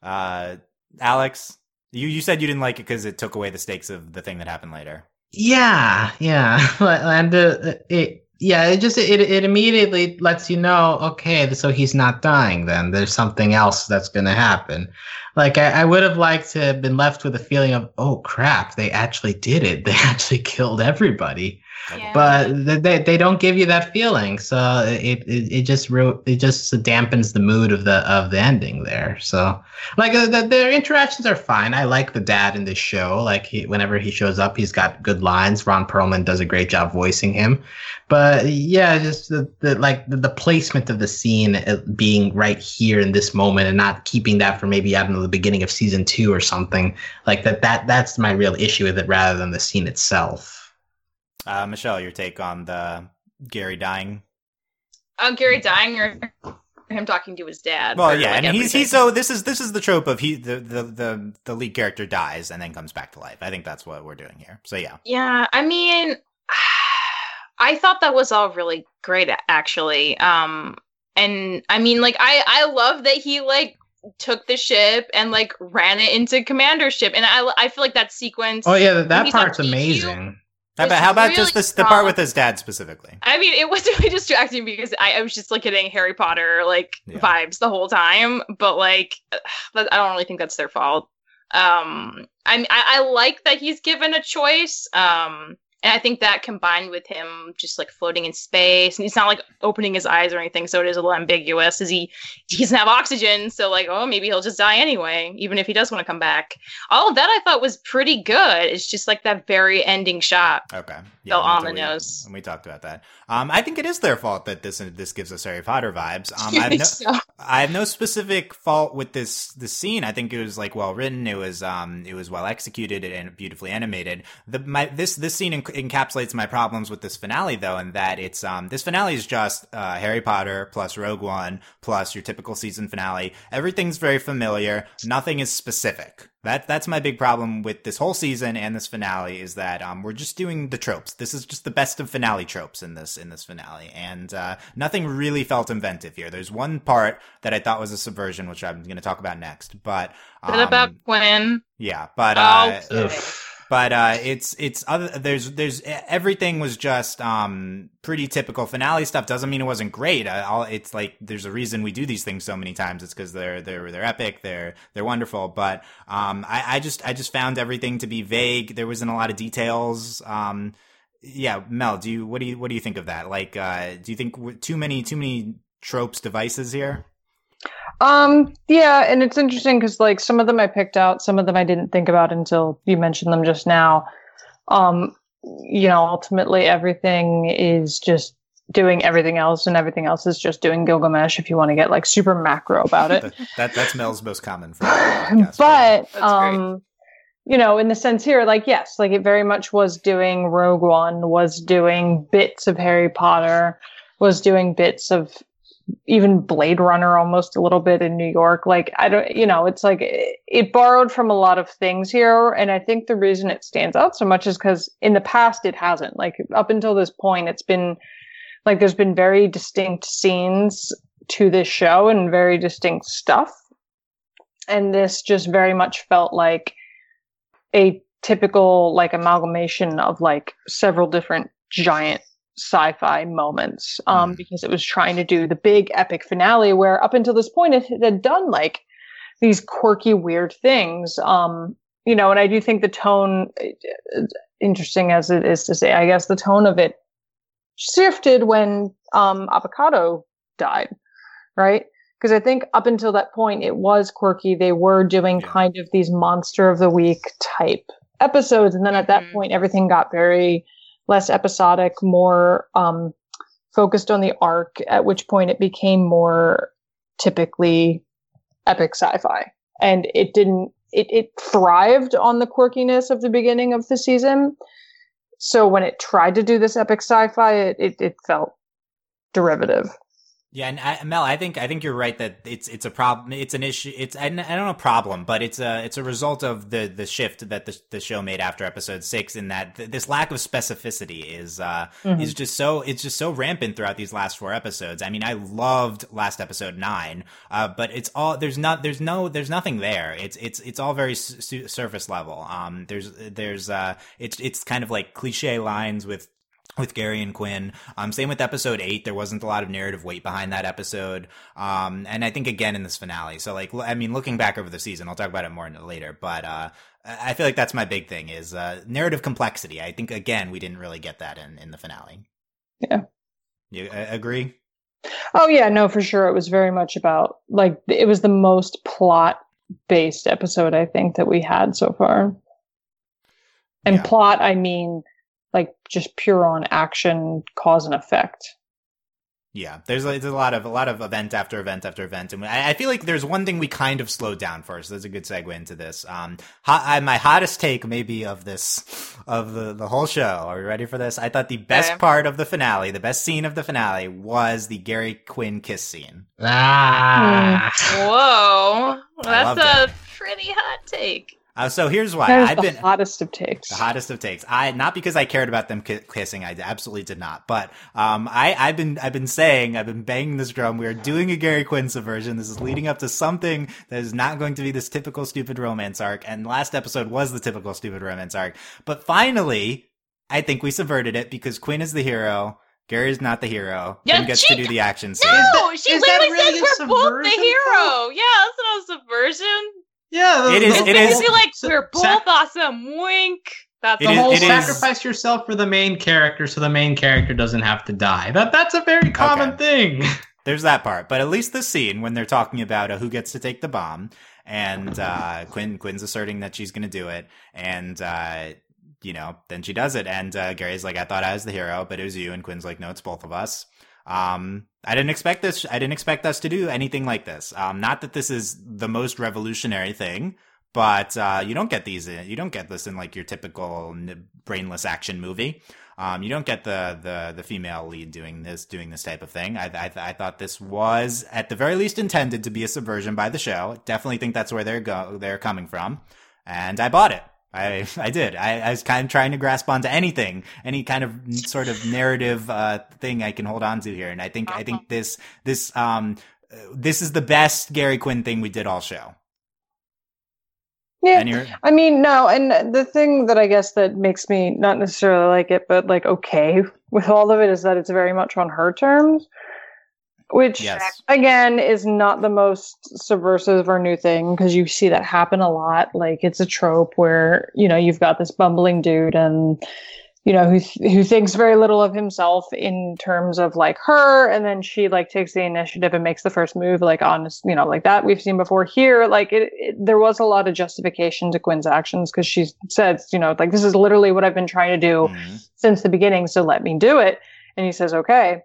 Uh, Alex, you you said you didn't like it because it took away the stakes of the thing that happened later. Yeah, yeah, and uh, it yeah, it just it it immediately lets you know, okay, so he's not dying. Then there's something else that's going to happen. Like I, I would have liked to have been left with a feeling of, oh crap, they actually did it. They actually killed everybody. Yeah. But they they don't give you that feeling, so it it, it just re- it just dampens the mood of the of the ending there. So like uh, the, their interactions are fine. I like the dad in this show. Like he, whenever he shows up, he's got good lines. Ron Perlman does a great job voicing him. But yeah, just the, the like the, the placement of the scene uh, being right here in this moment and not keeping that for maybe I don't know the beginning of season two or something like that. That that's my real issue with it rather than the scene itself. Uh, Michelle, your take on the Gary dying? Uh, Gary dying or him talking to his dad. Well, yeah, like and he's he's so this is this is the trope of he the, the the the lead character dies and then comes back to life. I think that's what we're doing here. So yeah. Yeah, I mean, I thought that was all really great actually. Um, and I mean, like I I love that he like took the ship and like ran it into commander ship and i i feel like that sequence oh yeah that part's amazing How about, how about really just this, the part with his dad specifically? I mean, it was really distracting because I, I was just like getting Harry Potter like Yeah. vibes the whole time. But like, I don't really think that's their fault. Um, I, mean, I I like that he's given a choice. Um, and I think that combined with him just like floating in space, and he's not like opening his eyes or anything, so it is a little ambiguous. As he he doesn't have oxygen, so like, oh, maybe he'll just die anyway, even if he does want to come back. All of that I thought was pretty good. It's just like that very ending shot. Okay. We- on the we- nose. And we talked about that. Um, I think it is their fault that this this gives us Harry Potter vibes. Um, I have no, So- I have no specific fault with this this scene. I think it was like well written. It was um it was well executed and beautifully animated. The my this this scene enc- encapsulates my problems with this finale though, and that it's um this finale is just uh, Harry Potter plus Rogue One plus your typical season finale. Everything's very familiar. Nothing is specific. That that's my big problem with this whole season and this finale is that um we're just doing the tropes. This is just the best of finale tropes in this in this finale, and uh, nothing really felt inventive here. There's one part that I thought was a subversion, which I'm going to talk about next, but Is it about um, Quinn? yeah, but Oh, uh, okay. But uh, it's it's other there's there's everything was just um pretty typical finale stuff. Doesn't mean it wasn't great. Uh, it's like there's a reason we do these things so many times. It's because they're they're they're epic. They're they're wonderful. But um, I, I just I just found everything to be vague. There wasn't a lot of details. Um, yeah, Mel, do you what do you what do you think of that? Like, uh, do you think too many too many tropes devices here? Um, yeah, and it's interesting because like some of them I picked out, some of them I didn't think about until you mentioned them just now. Um, you know, ultimately everything is just doing everything else, and everything else is just doing Gilgamesh. If you want to get like super macro about it, that, that that's Mel's most common for podcast. but That's um you know in the sense here like yes like it very much was doing rogue one was doing bits of harry potter was doing bits of even blade runner almost a little bit in new york. Like i don't you know it's like it, it borrowed from a lot of things here. And i think the reason it stands out so much is because in the past it hasn't. Like up until this point it's been like there's been very distinct scenes to this show and very distinct stuff. And this just very much felt like a typical like amalgamation of like several different giant sci-fi moments um Mhm. because it was trying to do the big epic finale where up until this point it had done like these quirky weird things um you know and i do think the tone uh, interesting as it is to say i guess the tone of it shifted when um Avocato died right because I think up until that point it was quirky. They were doing Yeah. kind of these monster of the week type episodes, and then at that Mhm. point everything got very less episodic, more um, focused on the arc. At which point it became more typically epic sci-fi, and it didn't. It, it thrived on the quirkiness of the beginning of the season. So when it tried to do this epic sci-fi, it, it, it felt derivative. Yeah, and I, Mel, I think I think you're right that it's it's a problem. It's an issue. It's I, I don't know problem, but it's a it's a result of the the shift that the the show made after episode six. In that th- this lack of specificity is uh Mhm. is just so it's just so rampant throughout these last four episodes. I mean, I loved last episode nine, uh, but it's all there's not there's no there's nothing there. It's it's it's all very su- surface level. Um, there's there's uh it's it's kind of like cliche lines with with Gary and Quinn. Um, same with episode eight. There wasn't a lot of narrative weight behind that episode. Um, and I think again in this finale. So like, I mean, looking back over the season, I'll talk about it more later, but, uh, I feel like that's my big thing is, uh, narrative complexity. I think again, we didn't really get that in, in the finale. Yeah. You uh, agree? Oh yeah, no, for sure. It was very much about like it was the most plot based episode I think that we had so far. And Yeah. plot, I mean like just pure on action, cause and effect. Yeah, there's a, there's a lot of a lot of event after event after event, and I, I feel like there's one thing we kind of slowed down for. So that's a good segue into this. Um, hot, I, my hottest take maybe of this of the the whole show. Are you ready for this? I thought the best Okay. part of the finale, the best scene of the finale, was the Gary Quinn kiss scene. Ah. Whoa, I that's a pretty hot take. Uh, so here's why That is I've the been hottest of takes. the hottest of takes. I not because I cared about them kissing. I absolutely did not. But um, I I've been I've been saying I've been banging this drum. We are doing a Gary Quinn subversion. This is leading up to something that is not going to be this typical stupid romance arc. And last episode was the typical stupid romance arc. But finally. I think we subverted it because Quinn is the hero. Gary is not the hero. Yeah, Quinn gets she- to do the action scene. No, that- she literally really says we're both the subversion, hero. Yeah, that's not a subversion. Yeah, the, It is- It's The it whole- is- basically like sa- we're both sac- awesome. Wink. That's the is- whole it is- sacrifice yourself for the main character, so the main character doesn't have to die. That that's a very common thing. There's that part, but at least the scene when they're talking about uh, who gets to take the bomb, and uh, Quinn Quinn's asserting that she's going to do it, and uh, you know, then she does it, and uh, Gary's like, "I thought I was the hero, but it was you," and Quinn's like, "No, it's both of us." Um, I didn't expect this. I didn't expect us to do anything like this. Um, not that this is the most revolutionary thing, but uh, you don't get these. You don't get this in like your typical brainless action movie. Um, you don't get the, the the female lead doing this doing this type of thing. I, I I thought this was at the very least intended to be a subversion by the show. Definitely think that's where they're go they're coming from, and I bought it. I I did. I, I was kind of trying to grasp onto anything, any kind of sort of narrative uh, thing I can hold on to here, and I think I think this this um this is the best Gary Quinn thing we did all show. Yeah. I mean, no, and the thing that I guess that makes me not necessarily like it, but like okay with all of it is that it's very much on her terms, which yes, again is not the most subversive or new thing because you see that happen a lot. Like it's a trope where you know you've got this bumbling dude and you know who th- who thinks very little of himself in terms of like her, and then she like takes the initiative and makes the first move. Like on you know, like that we've seen before here. Like it, it there was a lot of justification to Quinn's actions because she said, you know, like this is literally what I've been trying to do Mhm. since the beginning, so let me do it. And he says, okay.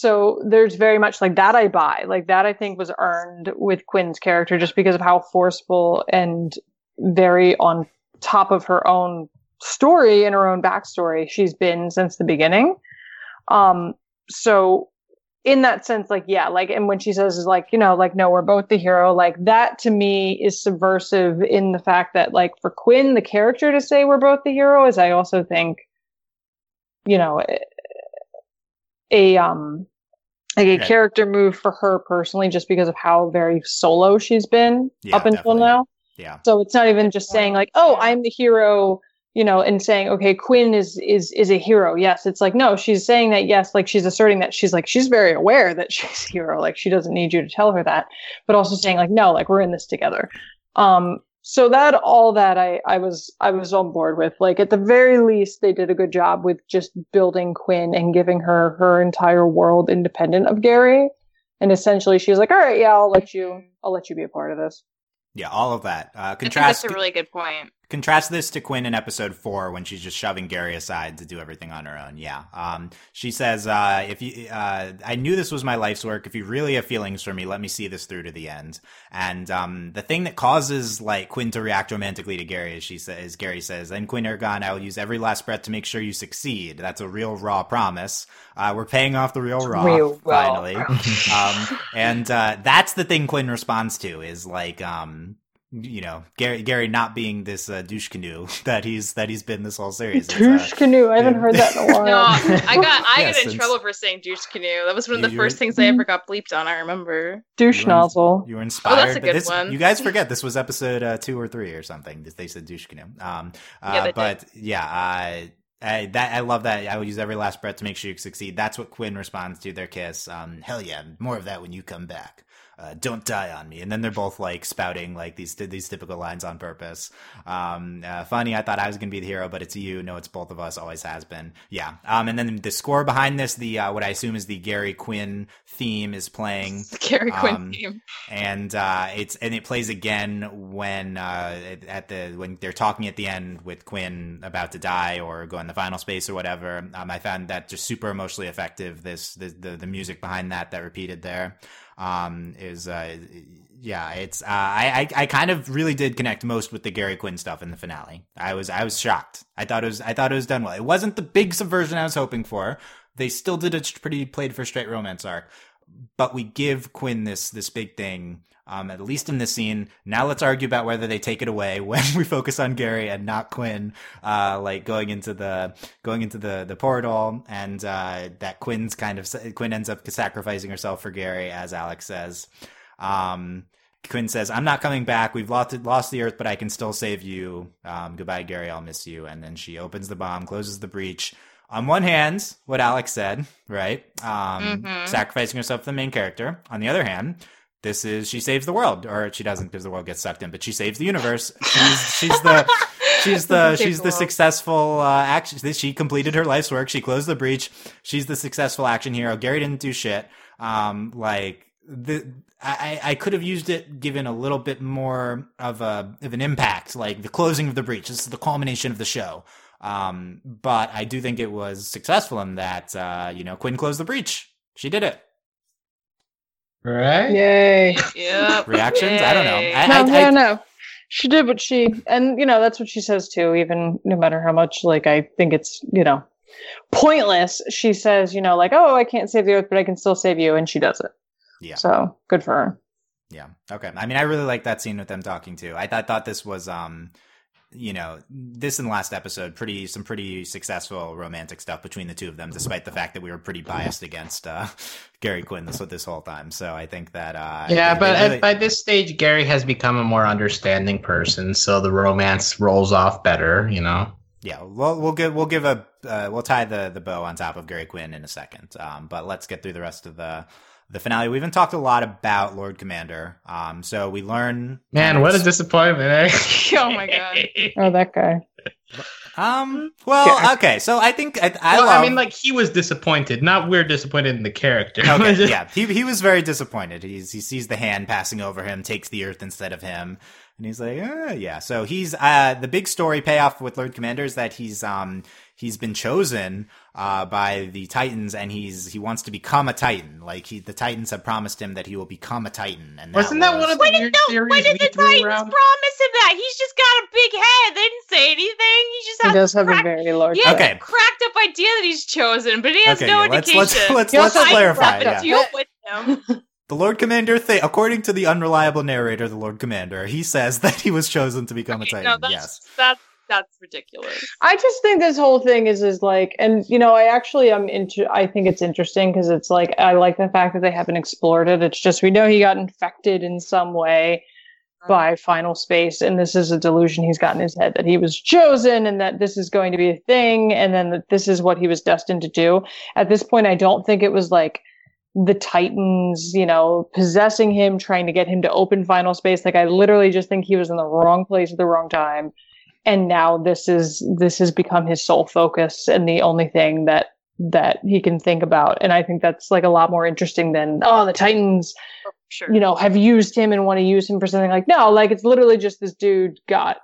So there's very much like that I buy. Like that I think was earned with Quinn's character just because of how forceful and very on top of her own story and her own backstory she's been since the beginning. Um, so in that sense, like, yeah, like, and when she says is like, you know, like, no, we're both the hero, like that to me is subversive in the fact that like for Quinn, the character to say we're both the hero is I also think, you know, a, um, like a Yeah. character move for her personally, just because of how very solo she's been Yeah, up until definitely. now. yeah, So it's not even just saying like, "Oh, I'm the hero," you know, and saying, "Okay, Quinn is is is a hero." Yes, it's like no, she's saying that. Yes, like she's asserting that she's like she's very aware that she's a hero. Like she doesn't need you to tell her that, but also saying like, "No, like we're in this together." Um, so that all that I I was I was on board with. Like at the very least, they did a good job with just building Quinn and giving her her entire world independent of Gary. And essentially, she's like, "All right, yeah, I'll let you, I'll let you be a part of this." yeah, all of that. Uh, I think contrast that's a really good point. Contrast this to Quinn in episode four when she's just shoving Gary aside to do everything on her own. Yeah. Um, she says, uh, if you, uh, I knew this was my life's work. If you really have feelings for me, let me see this through to the end. And, um, the thing that causes, like, Quinn to react romantically to Gary is she says, Gary says, then Quinn Ergon, I will use every last breath to make sure you succeed. That's a real raw promise. Uh, we're paying off the real raw, Real raw. finally. um, and, uh, that's the thing Quinn responds to is like, um, you know, Gary Gary not being this uh, douche canoe that he's that he's been this whole series. It's, uh, Douche canoe. I haven't heard that in a while. No, I got I Yeah, got in since- trouble for saying douche canoe. That was one of You- the you were- first things I ever got bleeped on. I remember. douche You were- nozzle. You were inspired. That's a good this, one. You guys forget this was episode uh, two or three or something. They said douche canoe. Um, uh, Yeah, they did. but yeah, uh, I, that I love that. I will use every last breath to make sure you succeed. That's what Quinn responds to their kiss. Um, hell yeah, more of that when you come back. Uh, don't die on me. And then they're both like spouting like these these typical lines on purpose. Um, uh, funny. I thought I was gonna be the hero, but it's you. No, it's both of us. Always has been. Yeah. Um, and then the score behind this, the uh, what I assume is the Gary Quinn theme is playing The Gary Quinn Um, theme. and uh, it's and it plays again when uh, at the when they're talking at the end with Quinn about to die or go in the final space or whatever. Um, I found that just super emotionally effective. This the the, the music behind that that repeated there um, is uh, yeah, it's uh, I, I kind of really did connect most with the Gary Quinn stuff in the finale. I was I was shocked. I thought it was I thought it was done well. It wasn't the big subversion I was hoping for. They still did a pretty played for straight romance arc, but we give Quinn this this big thing. Um, at least in this scene. Now let's argue about whether they take it away when we focus on Gary and not Quinn. Uh, like going into the going into the the portal, and uh, that Quinn's kind of Quinn ends up sacrificing herself for Gary, as Alex says. Um, Quinn says, "I'm not coming back. We've lost lost the Earth, but I can still save you. Um, goodbye, Gary. I'll miss you." And then she opens the bomb, closes the breach. On one hand, what Alex said, right? Um, Mhm. Sacrificing herself for the main character. On the other hand, this is she saves the world, or she doesn't because the world gets sucked in, but she saves the universe. She's she's the she's the she's the the successful uh, action. She completed her life's work. She closed the breach. She's the successful action hero. Gary didn't do shit. Um, like the I I could have used it given a little bit more of a of an impact, like the closing of the breach. This is the culmination of the show. Um, but I do think it was successful in that uh, you know Quinn closed the breach. She did it. Right? Yay. Yep. Reactions? I don't know. I, no, I, no, I, no. She did what she, and you know that's what she says too. Even no matter how much, like I think it's you know pointless. She says, you know, like oh, I can't save the earth, but I can still save you, and she does it. Yeah. So good for her. Yeah. Okay. I mean, I really like that scene with them talking too. I th- thought this was, um, you know, this and the last episode, pretty some pretty successful romantic stuff between the two of them, despite the fact that we were pretty biased against uh, Gary Quinn this this whole time. So I think that, uh, Yeah, they- but they at, really- by this stage, Gary has become a more understanding person, so the romance rolls off better, you know? yeah, we'll we'll give we'll give a uh, we'll tie the the bow on top of Gary Quinn in a second. Um, but let's get through the rest of the the finale. We haven't talked a lot about Lord Commander. Um, so we learn Man, what a disappointment, eh? Oh my God. Oh, that guy. Um. Well, Yeah. okay. So I think I, I well, love. I mean, like, he was disappointed, not we're disappointed in the character. okay, yeah, he he was very disappointed. He's he sees the hand passing over him, takes the earth instead of him, and he's like, uh, yeah. So he's uh the big story payoff with Lord Commander is that he's um he's been chosen uh by the Titans, and he's he wants to become a Titan. Like he the Titans have promised him that he will become a Titan, and Wasn't that was- one of the did, weird no, theories when did the Titans around? promise him that? He's just got a big head. They didn't say anything. He just He has does have a very large. yeah, Okay. cracked up idea that he's chosen, but he has Okay, no yeah, let's let's let's, let's clarify. Yeah. with him. The Lord Commander thing, according to the unreliable narrator, the Lord Commander, he says that he was chosen to become a Titan. no, that's yes. that's that's ridiculous. I just think this whole thing is is like, and you know, I actually am into. I think it's interesting because it's like I like the fact that they haven't explored it. It's just we know he got infected in some way uh-huh. by Final Space, and this is a delusion he's got in his head that he was chosen and that this is going to be a thing, and then that this is what he was destined to do. At this point, I don't think it was like the Titans, you know, possessing him, trying to get him to open Final Space. Like I literally just think he was in the wrong place at the wrong time and now this is this has become his sole focus and the only thing that that he can think about and i think that's like a lot more interesting than oh the titans oh, For sure. you know have used him and want to use him for something like no like it's literally just this dude got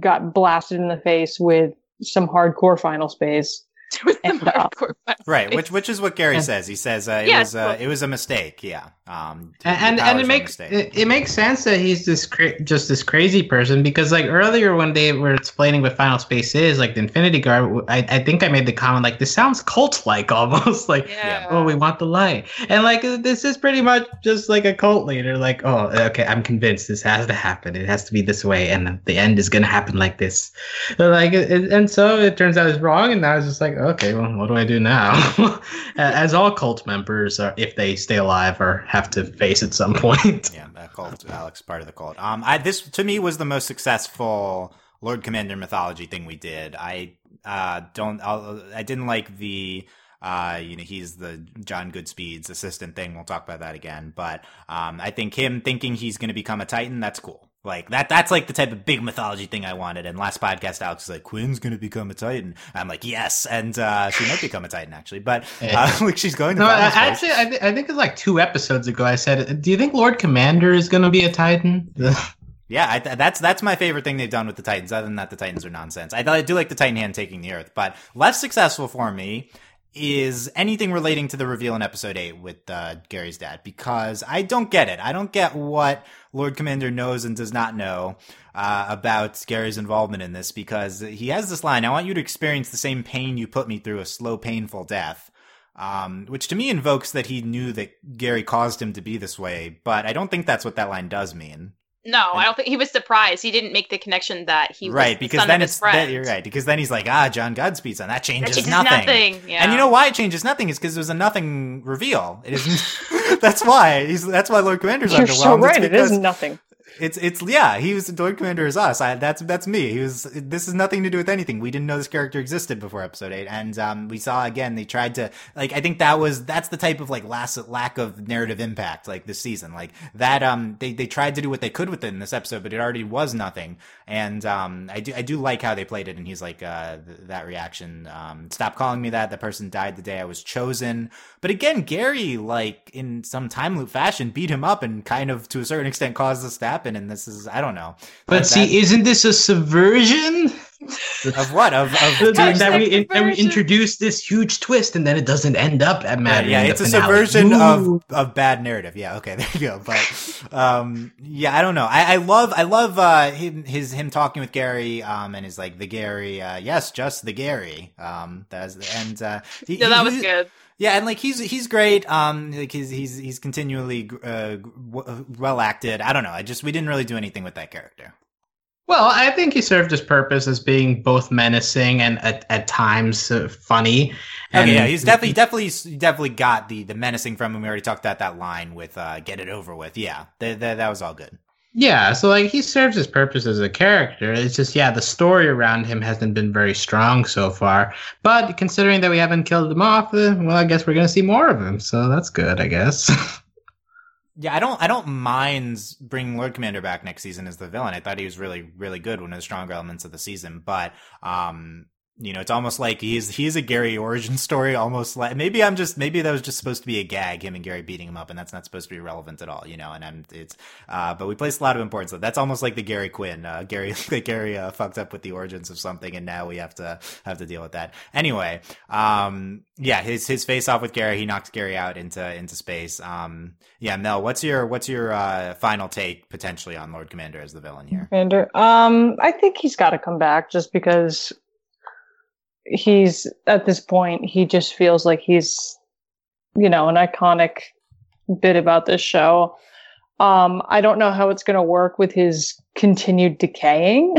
got blasted in the face with some hardcore final space with the uh, hardcore fight. Right, which which is what Gary And- says. He says uh, it Yeah, was uh, well- it was a mistake. Yeah, um, and and, powers and were it makes it, it makes sense that he's this cra- just this crazy person because like earlier when they were explaining what Final Space is, like the Infinity Guard, I, I think I made the comment like this sounds cult like almost like Yeah. oh we want the light and like this is pretty much just like a cult leader like oh okay I'm convinced this has to happen it has to be this way and the end is gonna happen like this like it, and so it turns out it's wrong and now it's just like okay well what do I do now as all cult members are if they stay alive or have to face at some point Yeah, that cult. Alex, part of the cult. Um, I this to me was the most successful Lord Commander mythology thing we did. I uh don't. I'll, I didn't like the. Uh, you know, he's the John Goodspeed's assistant thing. We'll talk about that again. But um, I think him thinking he's going to become a Titan, that's cool. Like that. That's like the type of big mythology thing I wanted. And last podcast, Alex was like, "Quinn's to become a Titan." I'm like, "Yes," and uh, she might become a Titan actually. But uh, like she's going to. no I- actually I, th- I think it's like two episodes ago I said do you think Lord Commander is gonna be a Titan Yeah, I th- that's that's my favorite thing they've done with the Titans. Other than that, the Titans are nonsense. I, I do like the Titan hand taking the Earth, but less successful for me is anything relating to the reveal in Episode Eight with uh, Gary's dad because I don't get it. I don't get what Lord Commander knows and does not know uh, about Gary's involvement in this because he has this line: "I want you to experience the same pain you put me through, a slow, painful death." Um, which to me invokes that he knew that Gary caused him to be this way, but I don't think that's what that line does mean. No, I don't think he was surprised. He didn't make the connection that he was right the because son then of his it's friend. that, you're right because then he's like ah John Goodspeed's on that changes, That changes nothing. nothing. Yeah. And you know why it changes nothing is because it was a nothing reveal. It isn't. that's why he's. That's why Lord Commander's You're underwhelmed. so It's right. It is because nothing. It's it's yeah. He was Lord Commander is us. I, that's that's me. He was. This is nothing to do with anything. We didn't know this character existed before episode eight, and um, we saw again. They tried to like. I think that was that's the type of like last lack of narrative impact like this season. Like that. Um, they they tried to do what they could with it in this episode, but it already was nothing. And um, I do I do like how they played it. And he's like uh th- that reaction. Um, stop calling me that. The person died the day I was chosen. But again, Gary like in some time loop fashion beat him up and kind of to a certain extent caused this to happen. And this is I don't know. But That- see, isn't this a subversion? of what of of that, doing that that. we that we introduce this huge twist and then it doesn't end up at Yeah, yeah, it's a finale. subversion Ooh. of of bad narrative. Yeah, okay, there you go. But um, yeah, I don't know. I, I love I love uh him his him talking with Gary um and his like the Gary uh yes just the Gary um that's and uh he, Yeah, that he- was good. Yeah, and like he's he's great. Um, like he's he's he's continually uh w- well acted. I don't know. I just we didn't really do anything with that character. Well, I think he served his purpose as being both menacing and at, at times uh, funny. And okay, yeah, he's definitely definitely definitely got the the menacing from him. We already talked about that line with uh get it over with. Yeah, that that, that was all good. Yeah. So like he serves his purpose as a character. It's just yeah, the story around him hasn't been very strong so far. But considering that we haven't killed him off, well, I guess we're gonna see more of him. So that's good, I guess. Yeah, I don't I don't mind bringing Lord Commander back next season as the villain. I thought he was really really good, one of the stronger elements of the season. But um, you know, it's almost like he's he's a Gary origin story, almost like maybe I'm just maybe that was just supposed to be a gag, him and Gary beating him up, and that's not supposed to be relevant at all, you know. And I'm it's uh, but we placed a lot of importance. That's almost like the Gary Quinn. Uh, Gary like Gary uh, fucked up with the origins of something, and now we have to have to deal with that. Anyway, um, yeah, his his face off with Gary, he knocks Gary out into into space. Um, yeah, Mel, what's your what's your uh, final take potentially on Lord Commander as the villain here? Commander. Um, I think he's got to come back just because he's at this point. He just feels like he's, you know, an iconic bit about this show. Um, I don't know how it's going to work with his continued decaying.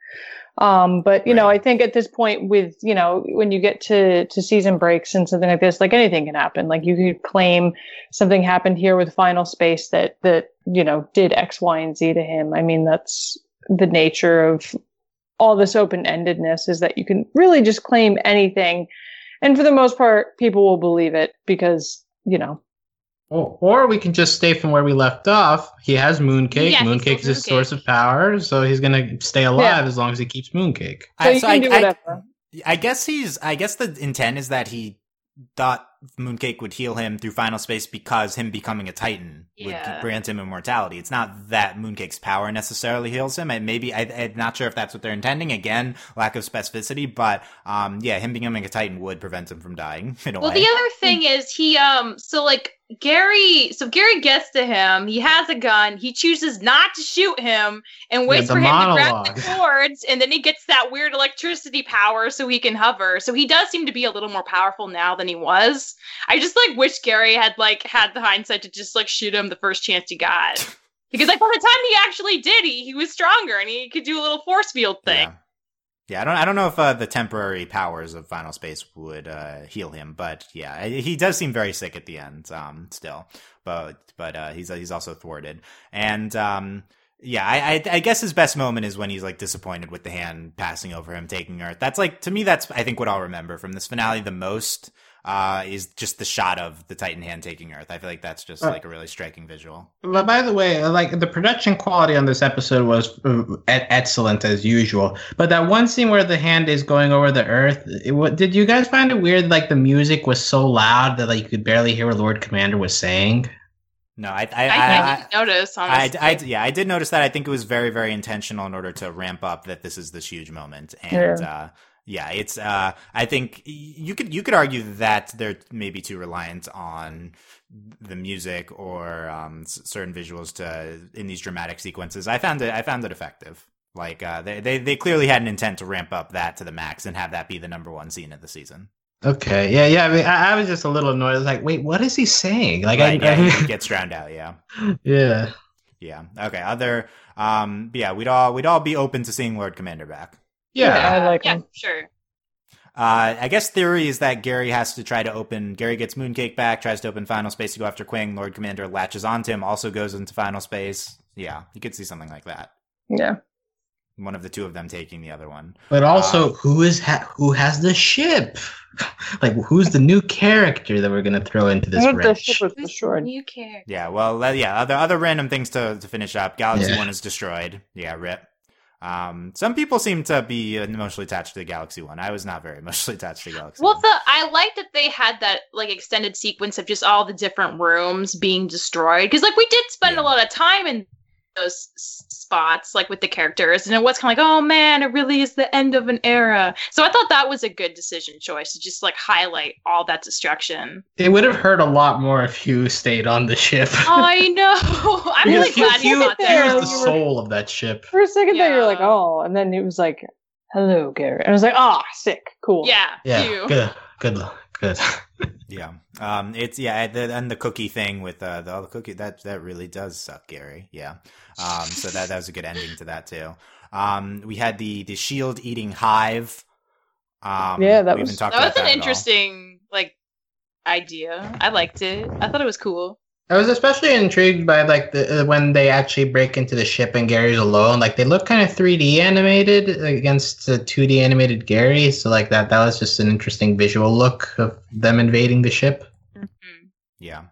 um, but you know, I think at this point, with you know, when you get to to season breaks and something like this, like anything can happen. Like you could claim something happened here with Final Space that that you know did X, Y, and Z to him. I mean, that's the nature of all this open endedness is that you can really just claim anything, and for the most part, people will believe it because you know Or, or we can just stay from where we left off. He has Mooncake. Yeah, he Mooncake is still his source of power, so he's gonna stay alive as long as he keeps Mooncake. so you so can do whatever. I guess he's. I guess the intent is that he thought Mooncake would heal him through Final Space because him becoming a Titan would Yeah. grant him immortality. It's not that Mooncake's power necessarily heals him. And maybe I, I'm not sure if that's what they're intending. Again, lack of specificity, but um, yeah, him becoming a Titan would prevent him from dying in a Well, way. the other thing is he um so like Gary so Gary gets to him, he has a gun, he chooses not to shoot him and waits the for him monologue. to grab the cords and then he gets that weird electricity power so he can hover. So he does seem to be a little more powerful now than he was. I just like wish Gary had like had the hindsight to just like shoot him the first chance he got. Because like by the time he actually did, he, he was stronger and he could do a little force field thing. Yeah. Yeah, I don't. I don't know if uh, the temporary powers of Final Space would uh, heal him, but yeah, he does seem very sick at the end. Um, still, but but uh, he's he's also thwarted, and um, yeah, I, I I guess his best moment is when he's like disappointed with the hand passing over him, taking Earth. That's like to me, that's I think what I'll remember from this finale the most. Uh, is just the shot of the Titan hand taking Earth. I feel like that's just Uh, like a really striking visual. But by the way, uh, like the production quality on this episode was uh, excellent as usual. But that one scene where the hand is going over the earth, it, wa- did you guys find it weird? Like the music was so loud that like you could barely hear what Lord Commander was saying. No, I I, I, I, I, didn't notice, I, honestly. I, yeah, I did notice that. I think it was very, very intentional in order to ramp up that this is this huge moment. And, Yeah. uh, yeah, it's, uh, I think you could, you could argue that they're maybe too reliant on the music or, um, certain visuals to, in these dramatic sequences. I found it, I found it effective. Like, uh, they, they, they clearly had an intent to ramp up that to the max and have that be the number one scene of the season. Okay, yeah, yeah. I mean, I, I was just a little annoyed. I was like, wait, what is he saying? Like, Right, I, yeah, he gets drowned out, yeah. yeah. Yeah. Okay. Other. Um. Yeah. We'd all we'd all be open to seeing Lord Commander back. Yeah. I like yeah, him. sure. Uh, I guess theory is that Gary has to try to open. Gary gets Mooncake back, tries to open Final Space to go after Queen. Lord Commander latches onto him, also goes into Final Space. Yeah, you could see something like that. Yeah. One of the two of them taking the other one. But also, who is ha- who has the ship? like, who's the new character that we're gonna throw into this I heard the wrench? ship was destroyed. You care. Yeah. Well, uh, yeah. Other other random things to to finish up. Galaxy Yeah. One is destroyed. Yeah. Rip. Um, some people seem to be emotionally attached to the Galaxy One. I was not very emotionally attached to Galaxy Well, One. the I like that they had that like extended sequence of just all the different rooms being destroyed because like we did spend Yeah. a lot of time in those spots like with the characters and it was kind of like oh man it really is the end of an era so i thought that was a good decision choice to just like highlight all that destruction It would have hurt a lot more if Hugh stayed on the ship. i know i'm really Because Hugh, glad you Hugh, thought Hugh that is the soul of that ship. For a second there, you're like, oh, and then it was like, hello, Gary. And I was like, ah, sick, cool. yeah, Yeah, you. good, good, good. Yeah. Um. It's yeah. The, and the cookie thing with uh, the, the cookie that that really does suck, Gary. Yeah. Um. So that that was a good ending to that too. Um. We had the the shield eating hive. Um. Yeah, that we haven't was- talked that was an at interesting like idea i liked it i thought it was cool I was especially intrigued by like the uh, when they actually break into the ship and Gary's alone. Like they look kind of 3D animated against the 2D animated Gary. So like that that was just an interesting visual look of them invading the ship. Mhm. Yeah.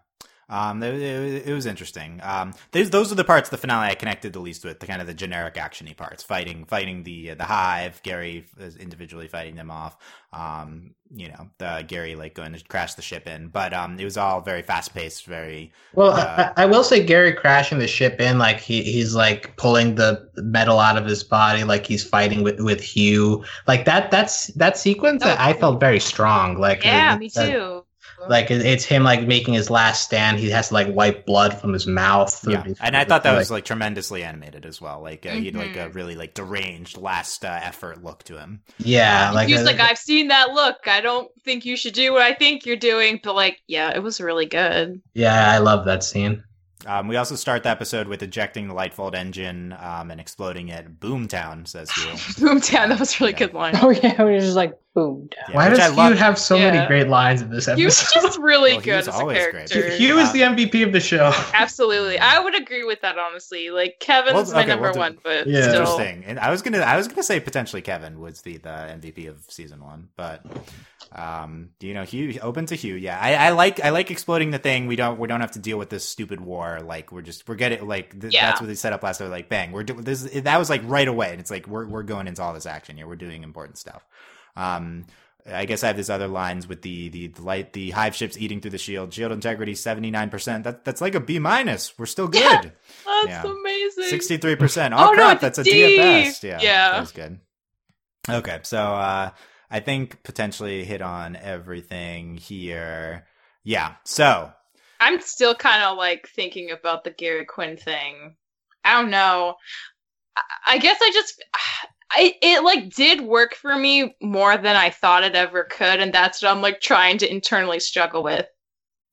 Um, it, it, it was interesting. Um, those those are the parts of the finale I connected the least with, the kind of the generic actiony parts, fighting fighting the the hive, Gary is individually fighting them off. Um, you know, the Gary like going to crash the ship in, but um, it was all very fast paced, very Well, Uh, I, I will say Gary crashing the ship in, like he, he's like pulling the metal out of his body, like he's fighting with, with Hugh. Like that that's that sequence Oh. I felt very strong. Like yeah uh, me that- too like it's him like making his last stand. He has to like wipe blood from his mouth. yeah. And I thought that was like like tremendously animated as well. Like uh, he had like a Mhm. really like deranged last uh, effort look to him. yeah, like he's uh, like i've seen that look i don't think you should do what i think you're doing but like yeah it was really good yeah, I love that scene. Um, we also start the episode with ejecting the Lightfold engine um, and exploding it. Boomtown says Hugh. boomtown that was a really Yeah. good line Oh yeah, we were just like Boomtown. Yeah, Why does I Hugh love. have so Yeah. many great lines in this episode? he was just really Well, good was as a always great. character Hugh is the MVP of the show. absolutely i would agree with that honestly like kevin's Well, my number we'll one but Yeah. still Interesting. And I was gonna, I was gonna say potentially Kevin was the the MVP of season one, but um, you know, Hugh open to Hugh. Yeah, I, I like, I like exploding the thing. We don't, we don't have to deal with this stupid war. Like we're just, we're getting like th- Yeah. that's what they set up last. They're like, bang, we're doing this. That was like right away, and it's like we're we're going into all this action here. We're doing important stuff. Um. I guess I have these other lines with the, the the light the hive ships eating through the shield. Shield integrity seventy nine percent. That that's like a B minus. We're still good. Yeah. that's Yeah. amazing Sixty-three percent. Oh, Oh no, crap, that's a a D. D at best. Yeah, Yeah. that was good. Okay, so uh, I think potentially hit on everything here. Yeah, so i'm still kind of like thinking about the gary quinn thing i don't know I- guess i just I, it like did work for me more than I thought it ever could, and that's what I'm like trying to internally struggle with.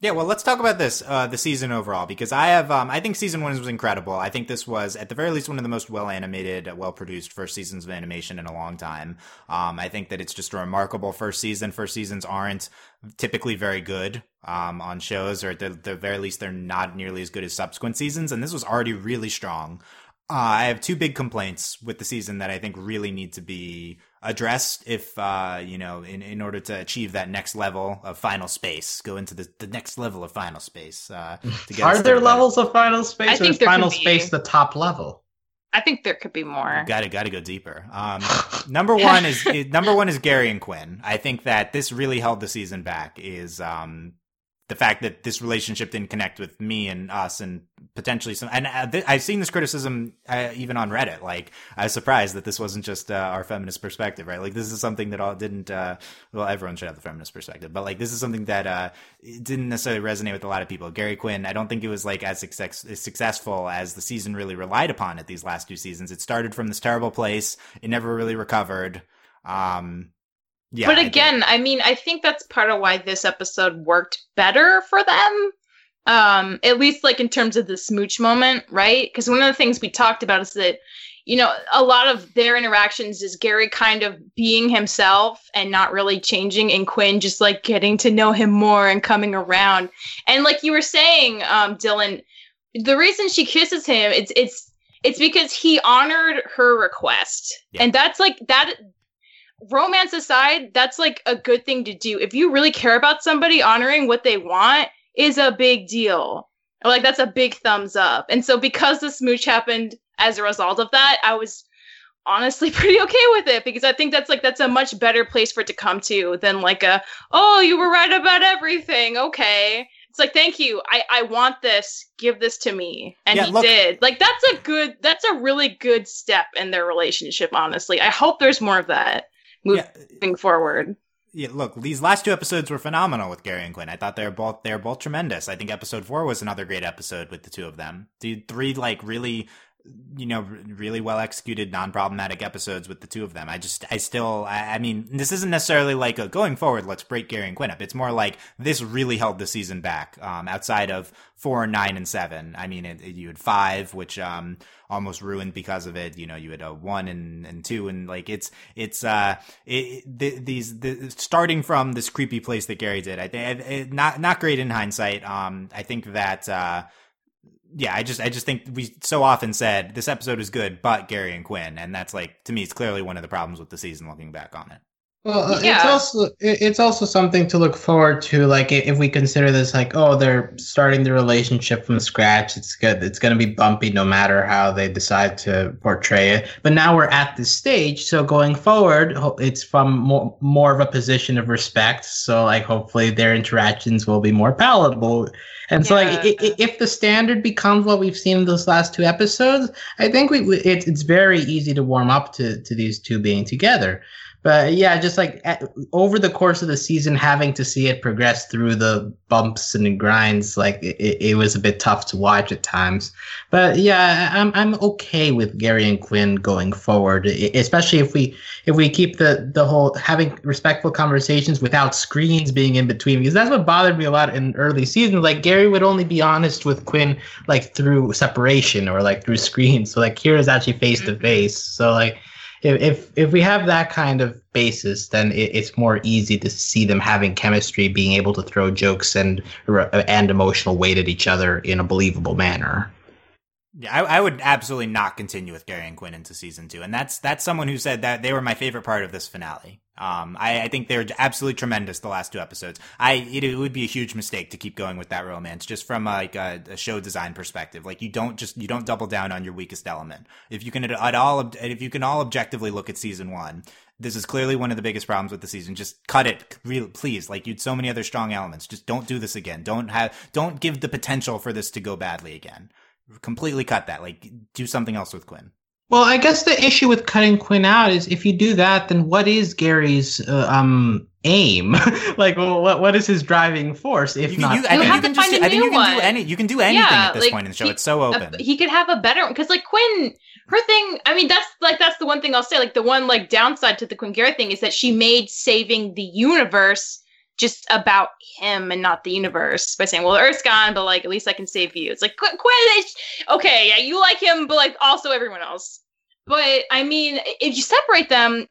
Yeah, well, let's talk about this uh, the season overall because I have um, I think season one was incredible. I think this was at the very least one of the most well animated, well produced first seasons of animation in a long time. Um, I think that it's just a remarkable first season. First seasons aren't typically very good um, on shows, or at the, the very least, they're not nearly as good as subsequent seasons. And this was already really strong. Uh, I have two big complaints with the season that I think really need to be addressed if, uh, you know, in, in order to achieve that next level of final space, go into the, the next level of final space. Uh, to Are there levels of Final Space, I or think is Final. Space the top level? I think there could be more. Got to got to go deeper. Um, number one is, is number one is Gary and Quinn. I think that this really held the season back. Is um, the fact that this relationship didn't connect with me and us, and potentially some. And uh, I've seen this criticism uh, even on Reddit. Like I was surprised that this wasn't just uh, our feminist perspective, right? Like this is something that all didn't. Uh, well, everyone should have the feminist perspective, but like this is something that uh, didn't necessarily resonate with a lot of people. Gary Quinn, I don't think it was like as, success- as successful as the season really relied upon it these last two seasons. It started from this terrible place. It never really recovered. Um, yeah, but I again, I mean, I think that's part of why this episode worked better for them Um, at least like in terms of the smooch moment, right? Because one of the things we talked about is that you know, a lot of their interactions is Gary kind of being himself and not really changing, and Quinn just like getting to know him more and coming around. And like you were saying, um, Dylan, the reason she kisses him, it's it's it's because he honored her request, Yeah. and that's like that. Romance aside, that's like a good thing to do. If you really care about somebody, honoring what they want is a big deal. Like that's a big thumbs up. And so because the smooch happened as a result of that, I was honestly pretty okay with it because I think that's like that's a much better place for it to come to than like a oh you were right about everything. Okay. It's like thank you. I I want this. Give this to me. And Yeah, he look- did. Like that's a good that's a really good step in their relationship honestly. I hope there's more of that moving Yeah, forward yeah, look, these last two episodes were phenomenal with Gary and Quinn. I thought they were both they were both tremendous. I think episode four was another great episode with the two of them. The three like really, you know, really well executed, non problematic episodes with the two of them. I just, I still, I, I mean, this isn't necessarily like a going forward. Let's break Gary and Quinn up. It's more like this really held the season back. Um, outside of four, nine, and seven. I mean, it, it- you had five, which um almost ruined because of it. You know, you had a one and and two, and like it's it's uh it, it, th- these the, starting from this creepy place that Gary did. I think not not great in hindsight. Um, I think that uh. Yeah, I just I just think we so often said this episode is good, but Gary and Quinn, and that's like to me, it's clearly one of the problems with the season. Looking back on it, Well, uh, it's also it's also something to look forward to. Like if we consider this like, oh, they're starting the relationship from scratch. It's good. It's going to be bumpy no matter how they decide to portray it. But now we're at this stage, so going forward, it's from more more of a position of respect. So like, hopefully, their interactions will be more palatable. And so, like, if the standard becomes what we've seen in those last two episodes, I think we, we it's it's very easy to warm up to to these two being together. But yeah, just like at, over the course of the season, having to see it progress through the bumps and the grinds, like it, it was a bit tough to watch at times. But yeah, I'm I'm okay with Gary and Quinn going forward, especially if we if we keep the the whole having respectful conversations without screens being in between, because that's what bothered me a lot in early seasons. Like Gary would only be honest with Quinn like through separation or like through screens. So like here is actually face to face. So like if if we have that kind of basis, then it, it's more easy to see them having chemistry, being able to throw jokes and and emotional weight at each other in a believable manner. Yeah, I, I would absolutely not continue with Gary and Quinn into season two, and that's that's someone who said that they were my favorite part of this finale. Um, I, I think they're absolutely tremendous the last two episodes. I it, it would be a huge mistake to keep going with that romance just from like a, a show design perspective. Like you don't just you don't double down on your weakest element. If you can at, all if you can all objectively look at season one, this is clearly one of the biggest problems with the season. Just cut it, please. Like you'd so many other strong elements. Just don't do this again. Don't have don't give the potential for this to go badly again completely cut that. Like, do something else with Quinn. Well, I guess the issue with cutting Quinn out is if you do that, then what is Gary's uh, um aim? like, well, what what is his driving force? If You, not, you, I You think have you to can just. find a I think new you can do one. any. You can do anything Yeah, at this like, point in the show. he- it's so open. he could have a better because like Quinn, her thing. I mean, that's like that's the one thing I'll say. Like the one like downside to the Quinn Gary thing is that she made saving the universe just about him and not the universe by saying, "Well, Earth's gone, but like at least I can save you." It's like Qu- okay, yeah, you like him, but like also everyone else. But I mean, if you separate them,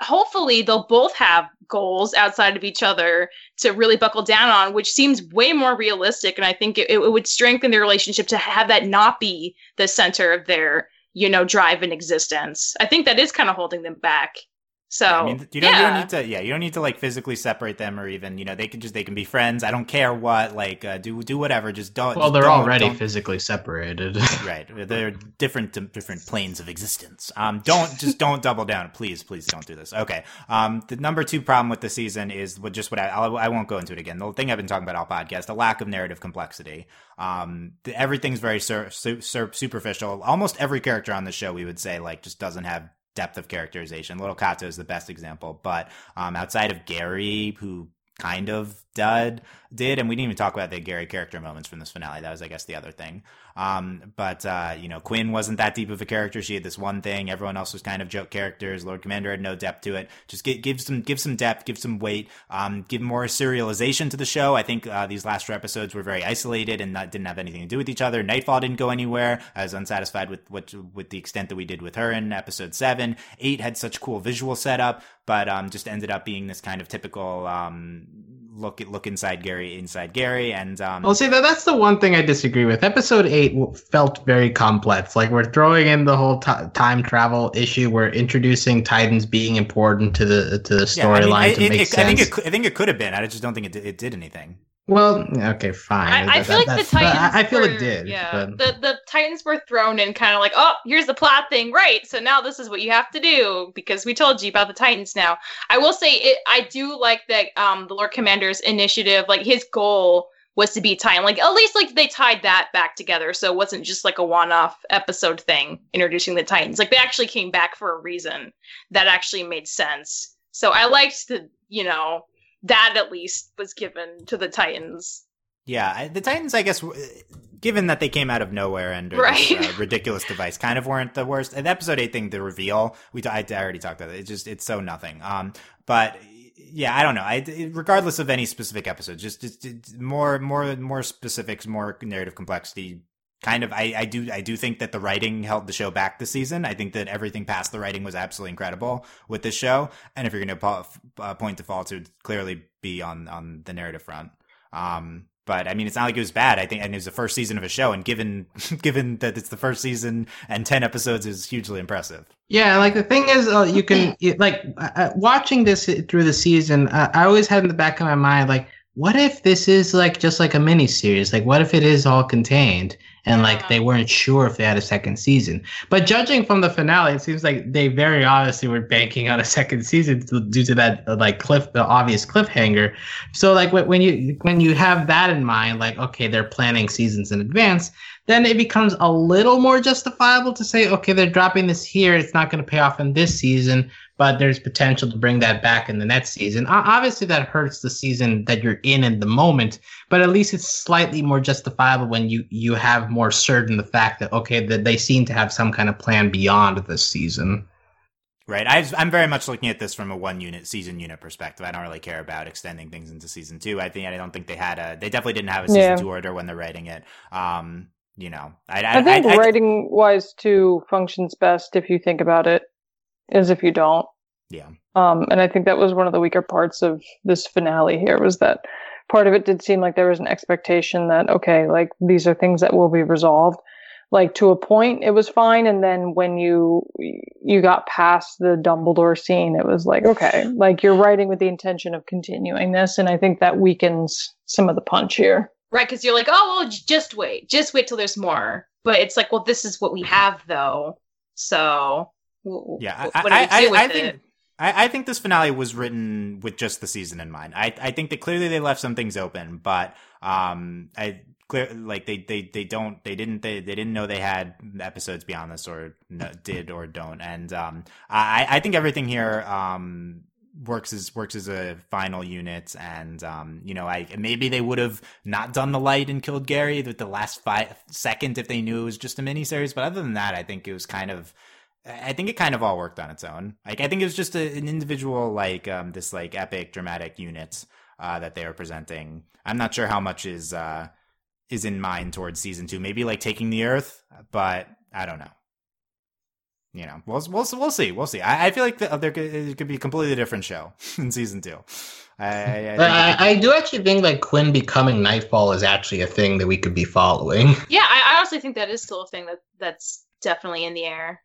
hopefully they'll both have goals outside of each other to really buckle down on, which seems way more realistic. And I think it, it would strengthen their relationship to have that not be the center of their, you know, drive and existence. I think that is kind of holding them back. So I mean, you don't, yeah. you don't need to. Yeah, you don't need to like physically separate them, or even you know they can just they can be friends. I don't care what. Like, uh, do do whatever. Just don't. well, just they're don't- already don't- physically separated. right. They're different different planes of existence. Um, don't just don't double down, please, please don't do this. Okay. Um, the number two problem with the season is what just what I I'll, I won't go into it again. The thing I've been talking about all podcast, the lack of narrative complexity. Um, the, everything's very sur- su- sur- superficial. Almost every character on the show, we would say, like, just doesn't have depth of characterization. Little Cato is the best example, but um, outside of Gary, who kind of dud did, and we didn't even talk about the Gary character moments from this finale. That was, I guess, the other thing. Um, but uh, you know, Quinn wasn't that deep of a character. She had this one thing. Everyone else was kind of joke characters. Lord Commander had no depth to it. Just give, give some give some depth, give some weight, um, give more serialization to the show. I think uh, these last four episodes were very isolated and didn't have anything to do with each other. Nightfall didn't go anywhere. I was unsatisfied with what with the extent that we did with her in episode seven. Eight had such cool visual setup, but um, just ended up being this kind of typical um, look look inside Gary, inside Gary, and um, I'll say that that's the one thing I disagree with. Episode eight felt very complex. Like we're throwing in the whole t- time travel issue. We're introducing Titans being important to the to the yeah, I mean, storyline to it- make it- sense. I think it, could- I think it could have been. I just don't think it it did anything. Well, okay, fine. I, I That- feel like the Titans. I, I feel were, it did. Yeah, but- the the Titans were thrown in, kind of like, oh, here's the plot thing, right? So now this is what you have to do because we told you about the Titans. Now, I will say, it. I do like that. Um, the Lord Commander's initiative, like his goal was to be Titan. Like at least like they tied that back together, so it wasn't just like a one-off episode thing introducing the Titans. Like they actually came back for a reason that actually made sense. So I liked the, you know, that at least was given to the Titans. Yeah, the Titans, I guess, given that they came out of nowhere and Right. this, uh, ridiculous device, kind of weren't the worst. And the episode eight thing, the reveal, we t- I already talked about it. It's just it's so nothing. Um, but yeah, I don't know. I regardless of any specific episode, just, just, just more more more specifics, more narrative complexity. Kind of, I, I do I do think that the writing held the show back this season. I think that everything past the writing was absolutely incredible with this show. And if you're going to po- uh, point to faults, it would clearly be on on the narrative front. Um, but I mean, it's not like it was bad. I think, and it was the first season of a show, and given given that it's the first season and ten episodes is hugely impressive. Yeah, like the thing is, uh, you can you- like uh, uh, watching this through the season. Uh, I always had in the back of my mind, like, what if this is like just like a mini series? Like, what if it is all contained and like they weren't sure if they had a second season? But judging from the finale, it seems like they very obviously were banking on a second season due to that like cliff, the obvious cliffhanger. So like when you when you have that in mind, like okay, they're planning seasons in advance then it becomes a little more justifiable to say, okay, they're dropping this here. It's not going to pay off in this season, but there's potential to bring that back in the next season. O- Obviously, that hurts the season that you're in in the moment, but at least it's slightly more justifiable when you you have more certain the fact that okay, that they seem to have some kind of plan beyond this season. Right. I, I'm very much looking at this from a one unit season unit perspective. I don't really care about extending things into season two. I think I don't think they had a. They definitely didn't have a season Yeah. two order when they're writing it. Um, you know, I, I, I think I- I- writing wise two functions best if you think about it, as if you don't. Yeah. Um, and I think that was one of the weaker parts of this finale here was that part of it did seem like there was an expectation that okay, like these are things that will be resolved. Like to a point, it was fine, and then when you you got past the Dumbledore scene, it was like okay, like you're writing with the intention of continuing this, and I think that weakens some of the punch here. Right, because you're like, oh, well, just wait, just wait till there's more. But it's like, well, this is what we have, though. So, Yeah, I, what we I, I, I think I, I think this finale was written with just the season in mind. I I think that clearly they left some things open, but um, I clear like they they they don't they didn't they, they didn't know they had episodes beyond this or no, did or don't, and um, I I think everything here um works as works as a final unit. And um you know i maybe they would have not done the light and killed gary with the last five second if they knew it was just a miniseries. But other than that i think it was kind of I think it kind of all worked on its own. Like I think it was just a, an individual, like um, this like epic dramatic unit uh, that they were presenting. I'm not sure how much is uh, is in mind towards season two. Maybe like taking the Earth, but I don't know. You know, we'll we'll we'll see. We'll see. I, I feel like the, there could, it could be a completely different show in season two. I, I, I But I, I do actually think like Quinn becoming Nightfall is actually a thing that we could be following. Yeah, I, I honestly think that is still a thing that that's definitely in the air.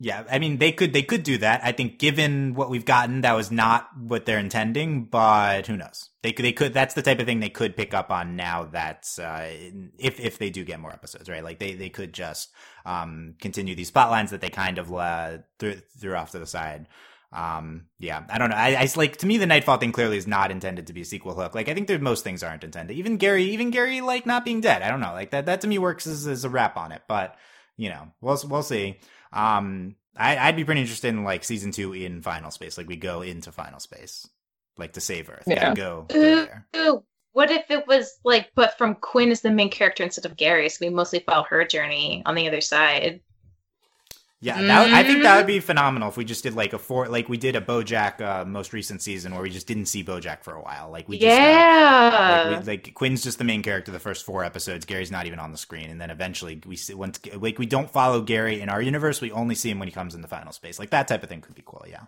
Yeah, I mean they could they could do that. I think given what we've gotten, that was not what they're intending, but who knows? They could they could that's the type of thing they could pick up on now that's uh if if they do get more episodes, right? Like they they could just um continue these plot lines that they kind of uh, threw, threw off to the side. Um yeah, I don't know. I, I like to me the Nightfall thing clearly is not intended to be a sequel hook. Like I think that most things aren't intended. Even Gary even Gary like not being dead. I don't know. Like that that to me works as, as a wrap on it, but you know, we'll we'll see. Um, I, I'd be pretty interested in like season two in Final Space. Like we go into Final Space. like to save Earth. Yeah. Gotta go, go Ooh, ooh, what if it was like, but from Quinn as the main character instead of Gary, so we mostly follow her journey on the other side. Yeah, that, would- I think that would Mm-hmm. be phenomenal if we just did like a four, like we did a BoJack uh, most recent season where we just didn't see BoJack for a while. Like we just uh, yeah. like, we, like Quinn's just the main character the first four episodes. Gary's not even on the screen, and then eventually we see once like we don't follow Gary in our universe. We only see him when he comes in the final space. Like that type of thing could be cool. Yeah.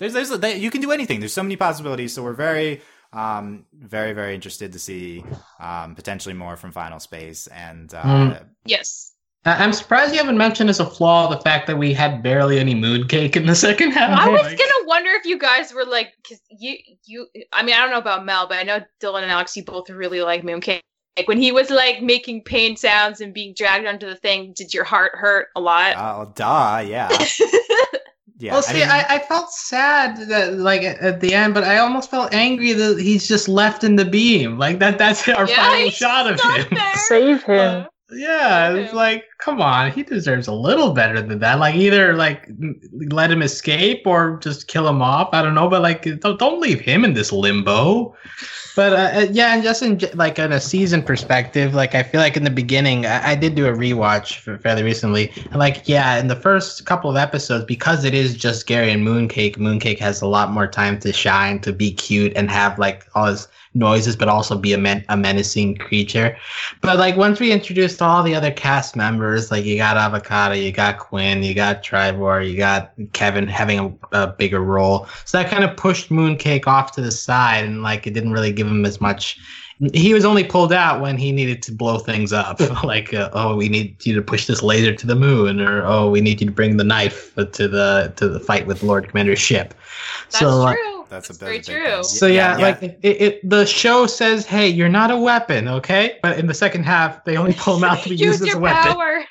There's there's they, you can do anything. There's so many possibilities. So we're very um very very interested to see um potentially more from Final Space and uh Mm. yes. I- I'm surprised you haven't mentioned as a flaw the fact that we had barely any mooncake in the second half. I was gonna wonder if you guys were like, because you, you. I mean, I don't know about Mel, but I know Dylan and Alex, you both really like Mooncake. Like when he was like making pain sounds and being dragged onto the thing, did your heart hurt a lot? uh, duh yeah yeah. well, see, mean- I, I, felt sad that like at, at the end, but I almost felt angry that he's just left in the beam. Like that that's our Yeah, final shot of him. there. Save him. Yeah, it's like, come on, he deserves a little better than that. Like either like let him escape or just kill him off. I don't know, but like don't, don't leave him in this limbo. But uh, uh, yeah, and just in like in a season perspective, like I feel like in the beginning, I, I did do a rewatch fairly recently, and like yeah, in the first couple of episodes, because it is just Gary and Mooncake, Mooncake has a lot more time to shine, to be cute, and have like all his noises, but also be a, men- a menacing creature. But like once we introduced all the other cast members, like you got Avocato, you got Quinn, you got Tribor, you got Kevin having a, a bigger role. So that kind of pushed Mooncake off to the side, and like it didn't really give him as much. He was only pulled out when he needed to blow things up, like uh, oh, we need you to push this laser to the moon, or oh, we need you to bring the knife to the to the fight with Lord Commander's ship. That's so like, true. That's That's, a very big thing. true. so Yeah, yeah, yeah. like it, it, the show says, "Hey, you're not a weapon, okay?" But in the second half, they only pull him out to be used as a your weapon. power.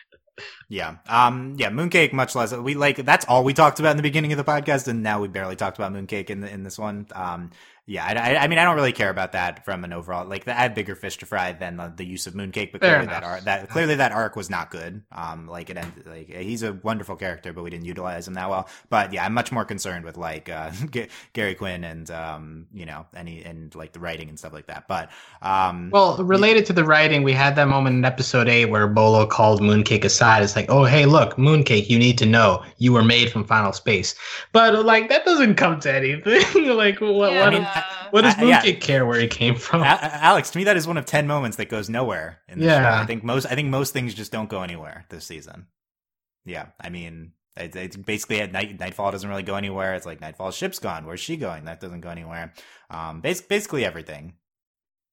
Yeah. Um yeah, Mooncake much less we like that's all we talked about in the beginning of the podcast and now we barely talked about Mooncake in the, in this one. Um yeah, I, I, I mean I don't really care about that from an overall like I have bigger fish to fry than the, the use of Mooncake, but Fair clearly that arc that clearly that arc was not good. Um like it ended like he's a wonderful character but we didn't utilize him that well. But yeah, I'm much more concerned with like uh G- Gary Quinn and um you know any and like the writing and stuff like that. But um Well, related to the writing, we had that moment in episode eight where Bolo called Mooncake aside. It's like, "Oh, hey, look, Mooncake, you need to know you were made from Final Space." But like that doesn't come to anything. like what? Yeah. What, mean, what does I- yeah. Care where he came from? A- Alex, to me, that is one of ten moments that goes nowhere. In the Yeah. show. I think most. I think most things just don't go anywhere this season. Yeah, I mean, it, it's basically at night. Nightfall doesn't really go anywhere. It's like Nightfall's ship's gone. Where's she going? That doesn't go anywhere. Um, bas- basically everything.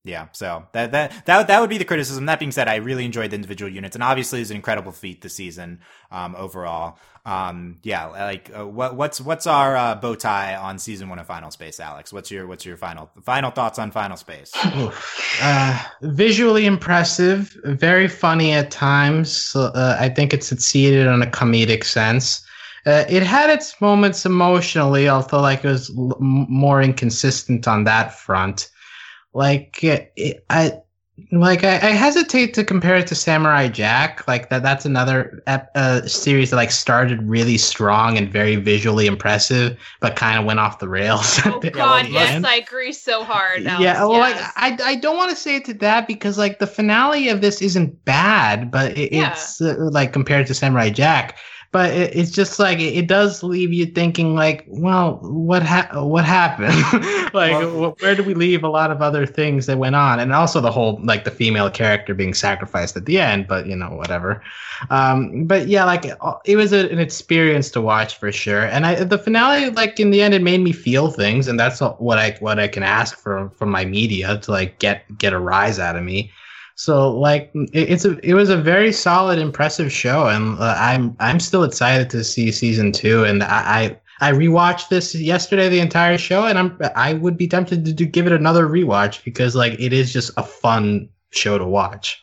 Yeah, so that that that that would be the criticism. That being said, I really enjoyed the individual units, and obviously, it's an incredible feat this season um, overall. Um, yeah, like uh, what what's what's our uh, bow tie on season one of Final Space, Alex? What's your what's your final final thoughts on Final Space? Uh, visually impressive, very funny at times. Uh, I think it succeeded in a comedic sense. Uh, it had its moments emotionally, although like it was l- more inconsistent on that front. Like it, I. Like I, I hesitate to compare it to Samurai Jack. Like that, that's another ep- uh, series that like started really strong and very visually impressive, but kind of went off the rails. Oh God, yes, I agree so hard. Alex, Yeah, well, yes. like I, I don't want to say it to that because like the finale of this isn't bad, but it, Yeah. it's uh, like compared to Samurai Jack, but it, it's just like it, it does leave you thinking like, well, what ha- what happened? like, Well- where do we leave a lot of other things that went on, and also the whole like the female character being sacrificed at the end, but you know whatever. Um, but yeah, like uh, it was a, an experience to watch for sure. And I, the finale, like in the end, it made me feel things, and that's what I what I can ask from from my media to like get get a rise out of me. So like it, it's a it was a very solid, impressive show, and uh, I'm I'm still excited to see season two. And I. I I rewatched this yesterday, the entire show, and I'm I would be tempted to, to give it another rewatch because like it is just a fun show to watch.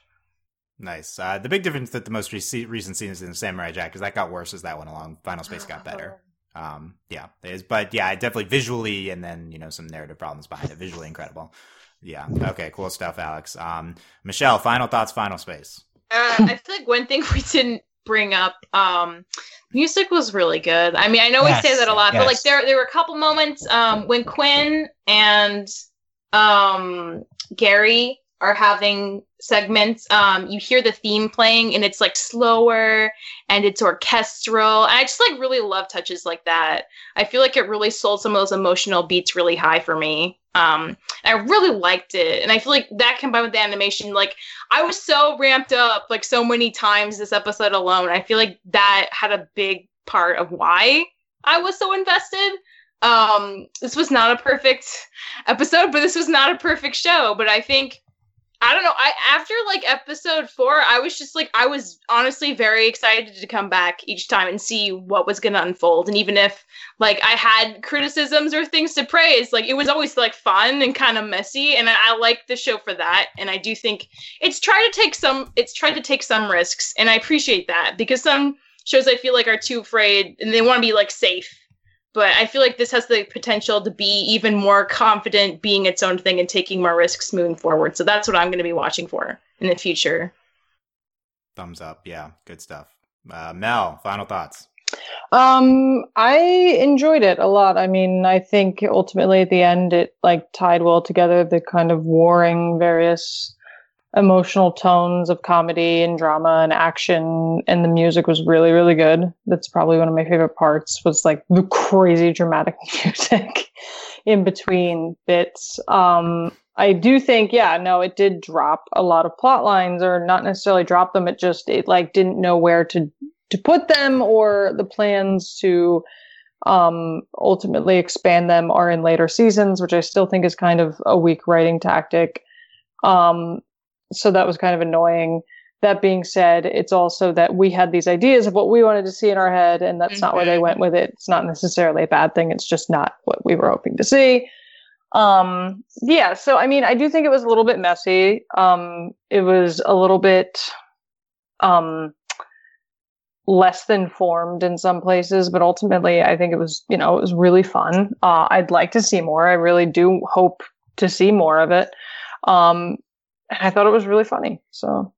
Nice. Uh, the big difference that the most rec- recent season of Samurai Jack is that got worse as that went along. Final Space got better. Um, yeah, it is, but yeah, definitely visually, and then you know some narrative problems behind it. Visually incredible. Yeah. Okay. Cool stuff, Alex. Um, Michelle, final thoughts. Final Space. Uh, I feel like one thing we didn't bring up um music was really good. I mean, I know we say that a lot, but like there there were a couple moments um when Quinn and um Gary are having segments um you hear the theme playing and it's like slower and it's orchestral and i just like really love touches like that i feel like it really sold some of those emotional beats really high for me um i really liked it. And i feel like that combined with the animation like i was so ramped up like so many times this episode alone. I feel like that had a big part of why i was so invested. Um this was not a perfect episode but this was not a perfect show. But i think I don't know. I after like episode four, I was just like I was honestly very excited to come back each time and see what was gonna unfold. And even if like I had criticisms or things to praise, like it was always like fun and kind of messy. And I, I like the show for that. And I do think it's tried to take some it's tried to take some risks, and I appreciate that because some shows I feel like are too afraid and they want to be like safe. But I feel like this has the potential to be even more confident being its own thing and taking more risks moving forward. So that's what I'm going to be watching for in the future. Thumbs up. Yeah, good stuff. Uh, Mel, final thoughts. Um, I enjoyed it a lot. I mean, I think ultimately at the end it like tied well together the kind of warring various emotional tones of comedy and drama and action and the music was really really good. That's probably one of my favorite parts was like the crazy dramatic music in between bits. Um I do think, yeah, no, it did drop a lot of plot lines, or not necessarily drop them. It just, it like didn't know where to to put them, or the plans to um, ultimately expand them are in later seasons, which I still think is kind of a weak writing tactic. Um, so that was kind of annoying. That being said, it's also that we had these ideas of what we wanted to see in our head, and that's not where they Mhm. went with it. It's not necessarily a bad thing. It's just not what we were hoping to see um yeah so i mean i do think it was a little bit messy um it was a little bit um less than formed in some places but ultimately i think it was you know it was really fun uh i'd like to see more i really do hope to see more of it um and i thought it was really funny so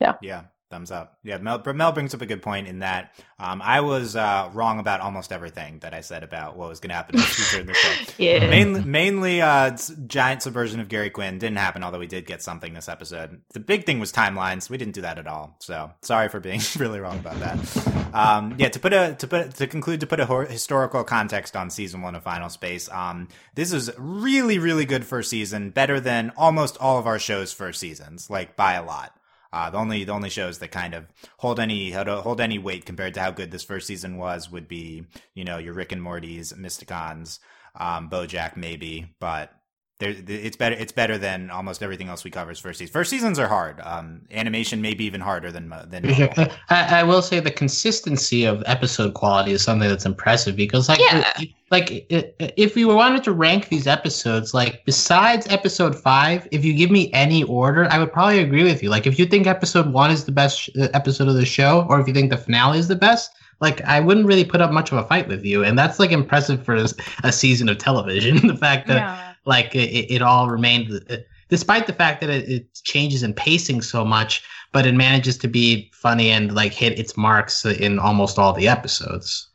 Yeah. Yeah, thumbs up. Yeah, Mel, Mel brings up a good point in that um, I was uh, wrong about almost everything that I said about what was going to happen in the future in the show. Yeah. Mainly, mainly uh, giant subversion of Gary Quinn didn't happen, although we did get something this episode. The big thing was timelines. We didn't do that at all. So sorry for being really wrong about that. Um, yeah, to put a to put to conclude to put a hor- historical context on season one of Final Space. Um, this is really really good first season, better than almost all of our shows' first seasons, like by a lot. Uh, the only the only shows that kind of hold any hold any weight compared to how good this first season was would be you know your Rick and Morty's, Mysticons, um, BoJack maybe, but there it's better it's better than almost everything else we covers first season. First seasons are hard. Um, animation may be even harder than than. I, I will say the consistency of episode quality is something that's impressive because, like, Yeah. i- like i- i- if we wanted to rank these episodes, like besides episode five, if you give me any order, I would probably agree with you. Like, if you think episode one is the best sh- uh, episode of the show, or if you think the finale is the best, like I wouldn't really put up much of a fight with you, and that's like impressive for a, a season of television. the fact that Yeah. Like it, it all remained uh, despite the fact that it, it changes in pacing so much but it manages to be funny and like hit its marks in almost all the episodes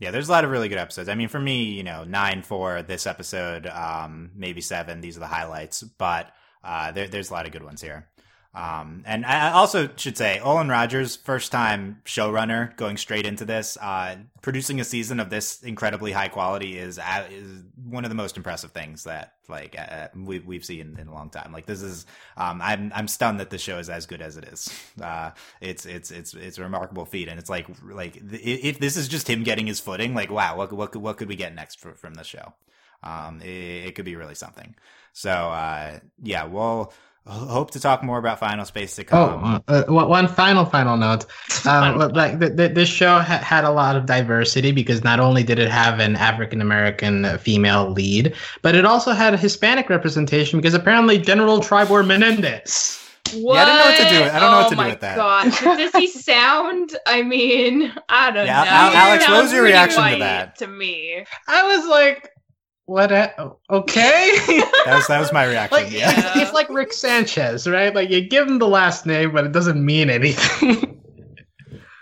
Yeah, there's a lot of really good episodes. I mean, for me, you know, nine for this episode, um, maybe seven. These are the highlights, but uh, there, there's a lot of good ones here. Um, and I also should say, Olan Rogers, first time showrunner, going straight into this, uh, producing a season of this incredibly high quality is uh, is one of the most impressive things that like uh, we we've seen in a long time. Like this is, um, I'm I'm stunned that the show is as good as it is. Uh, it's it's it's it's a remarkable feat, and it's like like if this is just him getting his footing, like wow, what what what could we get next for, from the show? Um, it, it could be really something. So uh, yeah, we'll hope to talk more about Final Space to come. oh uh, uh, one final final note um, Final like the, the, this show ha- had a lot of diversity because not only did it have an african american female lead but it also had a hispanic representation because apparently general tribor menendez What? I don't know what to do with- I don't know what oh to do with that. gosh. Does he sound? I mean, I don't Yeah, know. Al- Alex, what was your pretty reaction to that? To me. i was like what a- okay That was that was my reaction. like yeah. it's, it's like Rick Sanchez, right? Like you give him the last name, but it doesn't mean anything.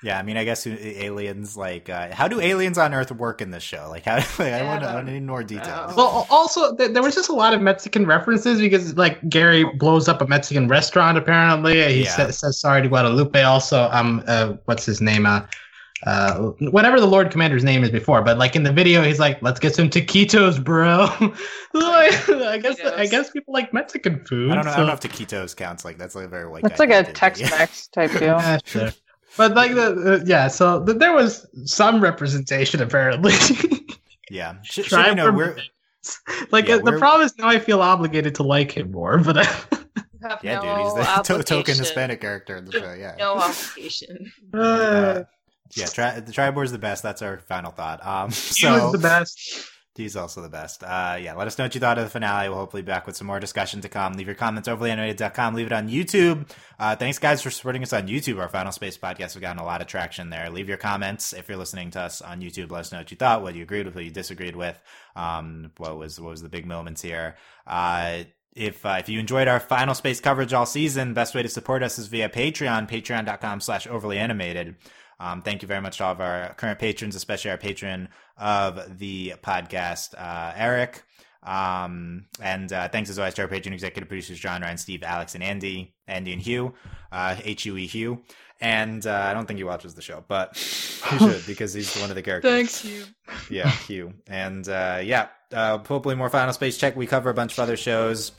Yeah, I mean, I guess aliens like uh, how do aliens on Earth work in this show? Like, how? Like, I want I to don't need more details. Well, also th- there was just a lot of Mexican references because like Gary blows up a Mexican restaurant. Apparently, he Yeah. sa- says sorry to Guadalupe. Also, um, uh, what's his name? Uh, uh, whatever the Lord Commander's name is before, but like in the video, he's like, "Let's get some taquitos, bro." I guess I guess people like Mexican food. I don't know. I don't know if taquitos counts. Like that's like a very white. That's like a thing to do. Tex-Mex type deal. Yeah, sure. But like the uh, yeah, so th- there was some representation apparently. Yeah, Sh- should Try know we're like Yeah, uh, the we're- problem is now I feel obligated to like him more, but uh, You have yeah, no dude. He's the to- token. Hispanic character in the show. Yeah. No obligation. Uh, yeah, tri- the Tribor's the best. That's our final thought. Um, so was the best. He's also the best. Uh, yeah, let us know what you thought of the finale. We'll hopefully be back with some more discussion to come. Leave your comments overlyanimated.com. Leave it on YouTube. Uh, thanks, guys, for supporting us on YouTube. Our Final Space podcast has gotten a lot of traction there. Leave your comments if you're listening to us on YouTube. Let us know what you thought, what you agreed with, what you disagreed with. Um, what was what was the big moments here? Uh, if uh, if you enjoyed our Final Space coverage all season, best way to support us is via Patreon, patreon.com slash overly animated. Um, thank you very much to all of our current patrons, especially our patron of the podcast, uh, Eric. Um, and uh, thanks as always to our patron executive producers, John, Ryan, Steve, Alex, and Andy, Andy and Hugh, uh, H-U-E Hugh. And uh, I don't think he watches the show, but he should because he's one of the characters. Thanks, Hugh. Yeah, Hugh. And uh, yeah, uh, hopefully more Final Space Check. We cover a bunch of other shows.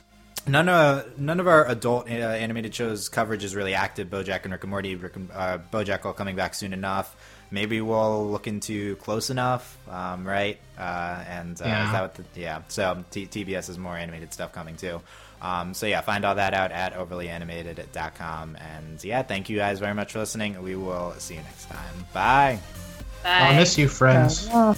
None of none of our adult uh, animated shows coverage is really active. BoJack and Rick and Morty, Rick and, uh, BoJack all coming back soon enough. Maybe we'll look into Close Enough, um, right? Uh, and uh, Yeah. is that what the, yeah? So T- TBS has more animated stuff coming too. Um, so yeah, find all that out at overlyanimated.com. And yeah, thank you guys very much for listening. We will see you next time. Bye. Bye. I'll miss you, friends. Yeah.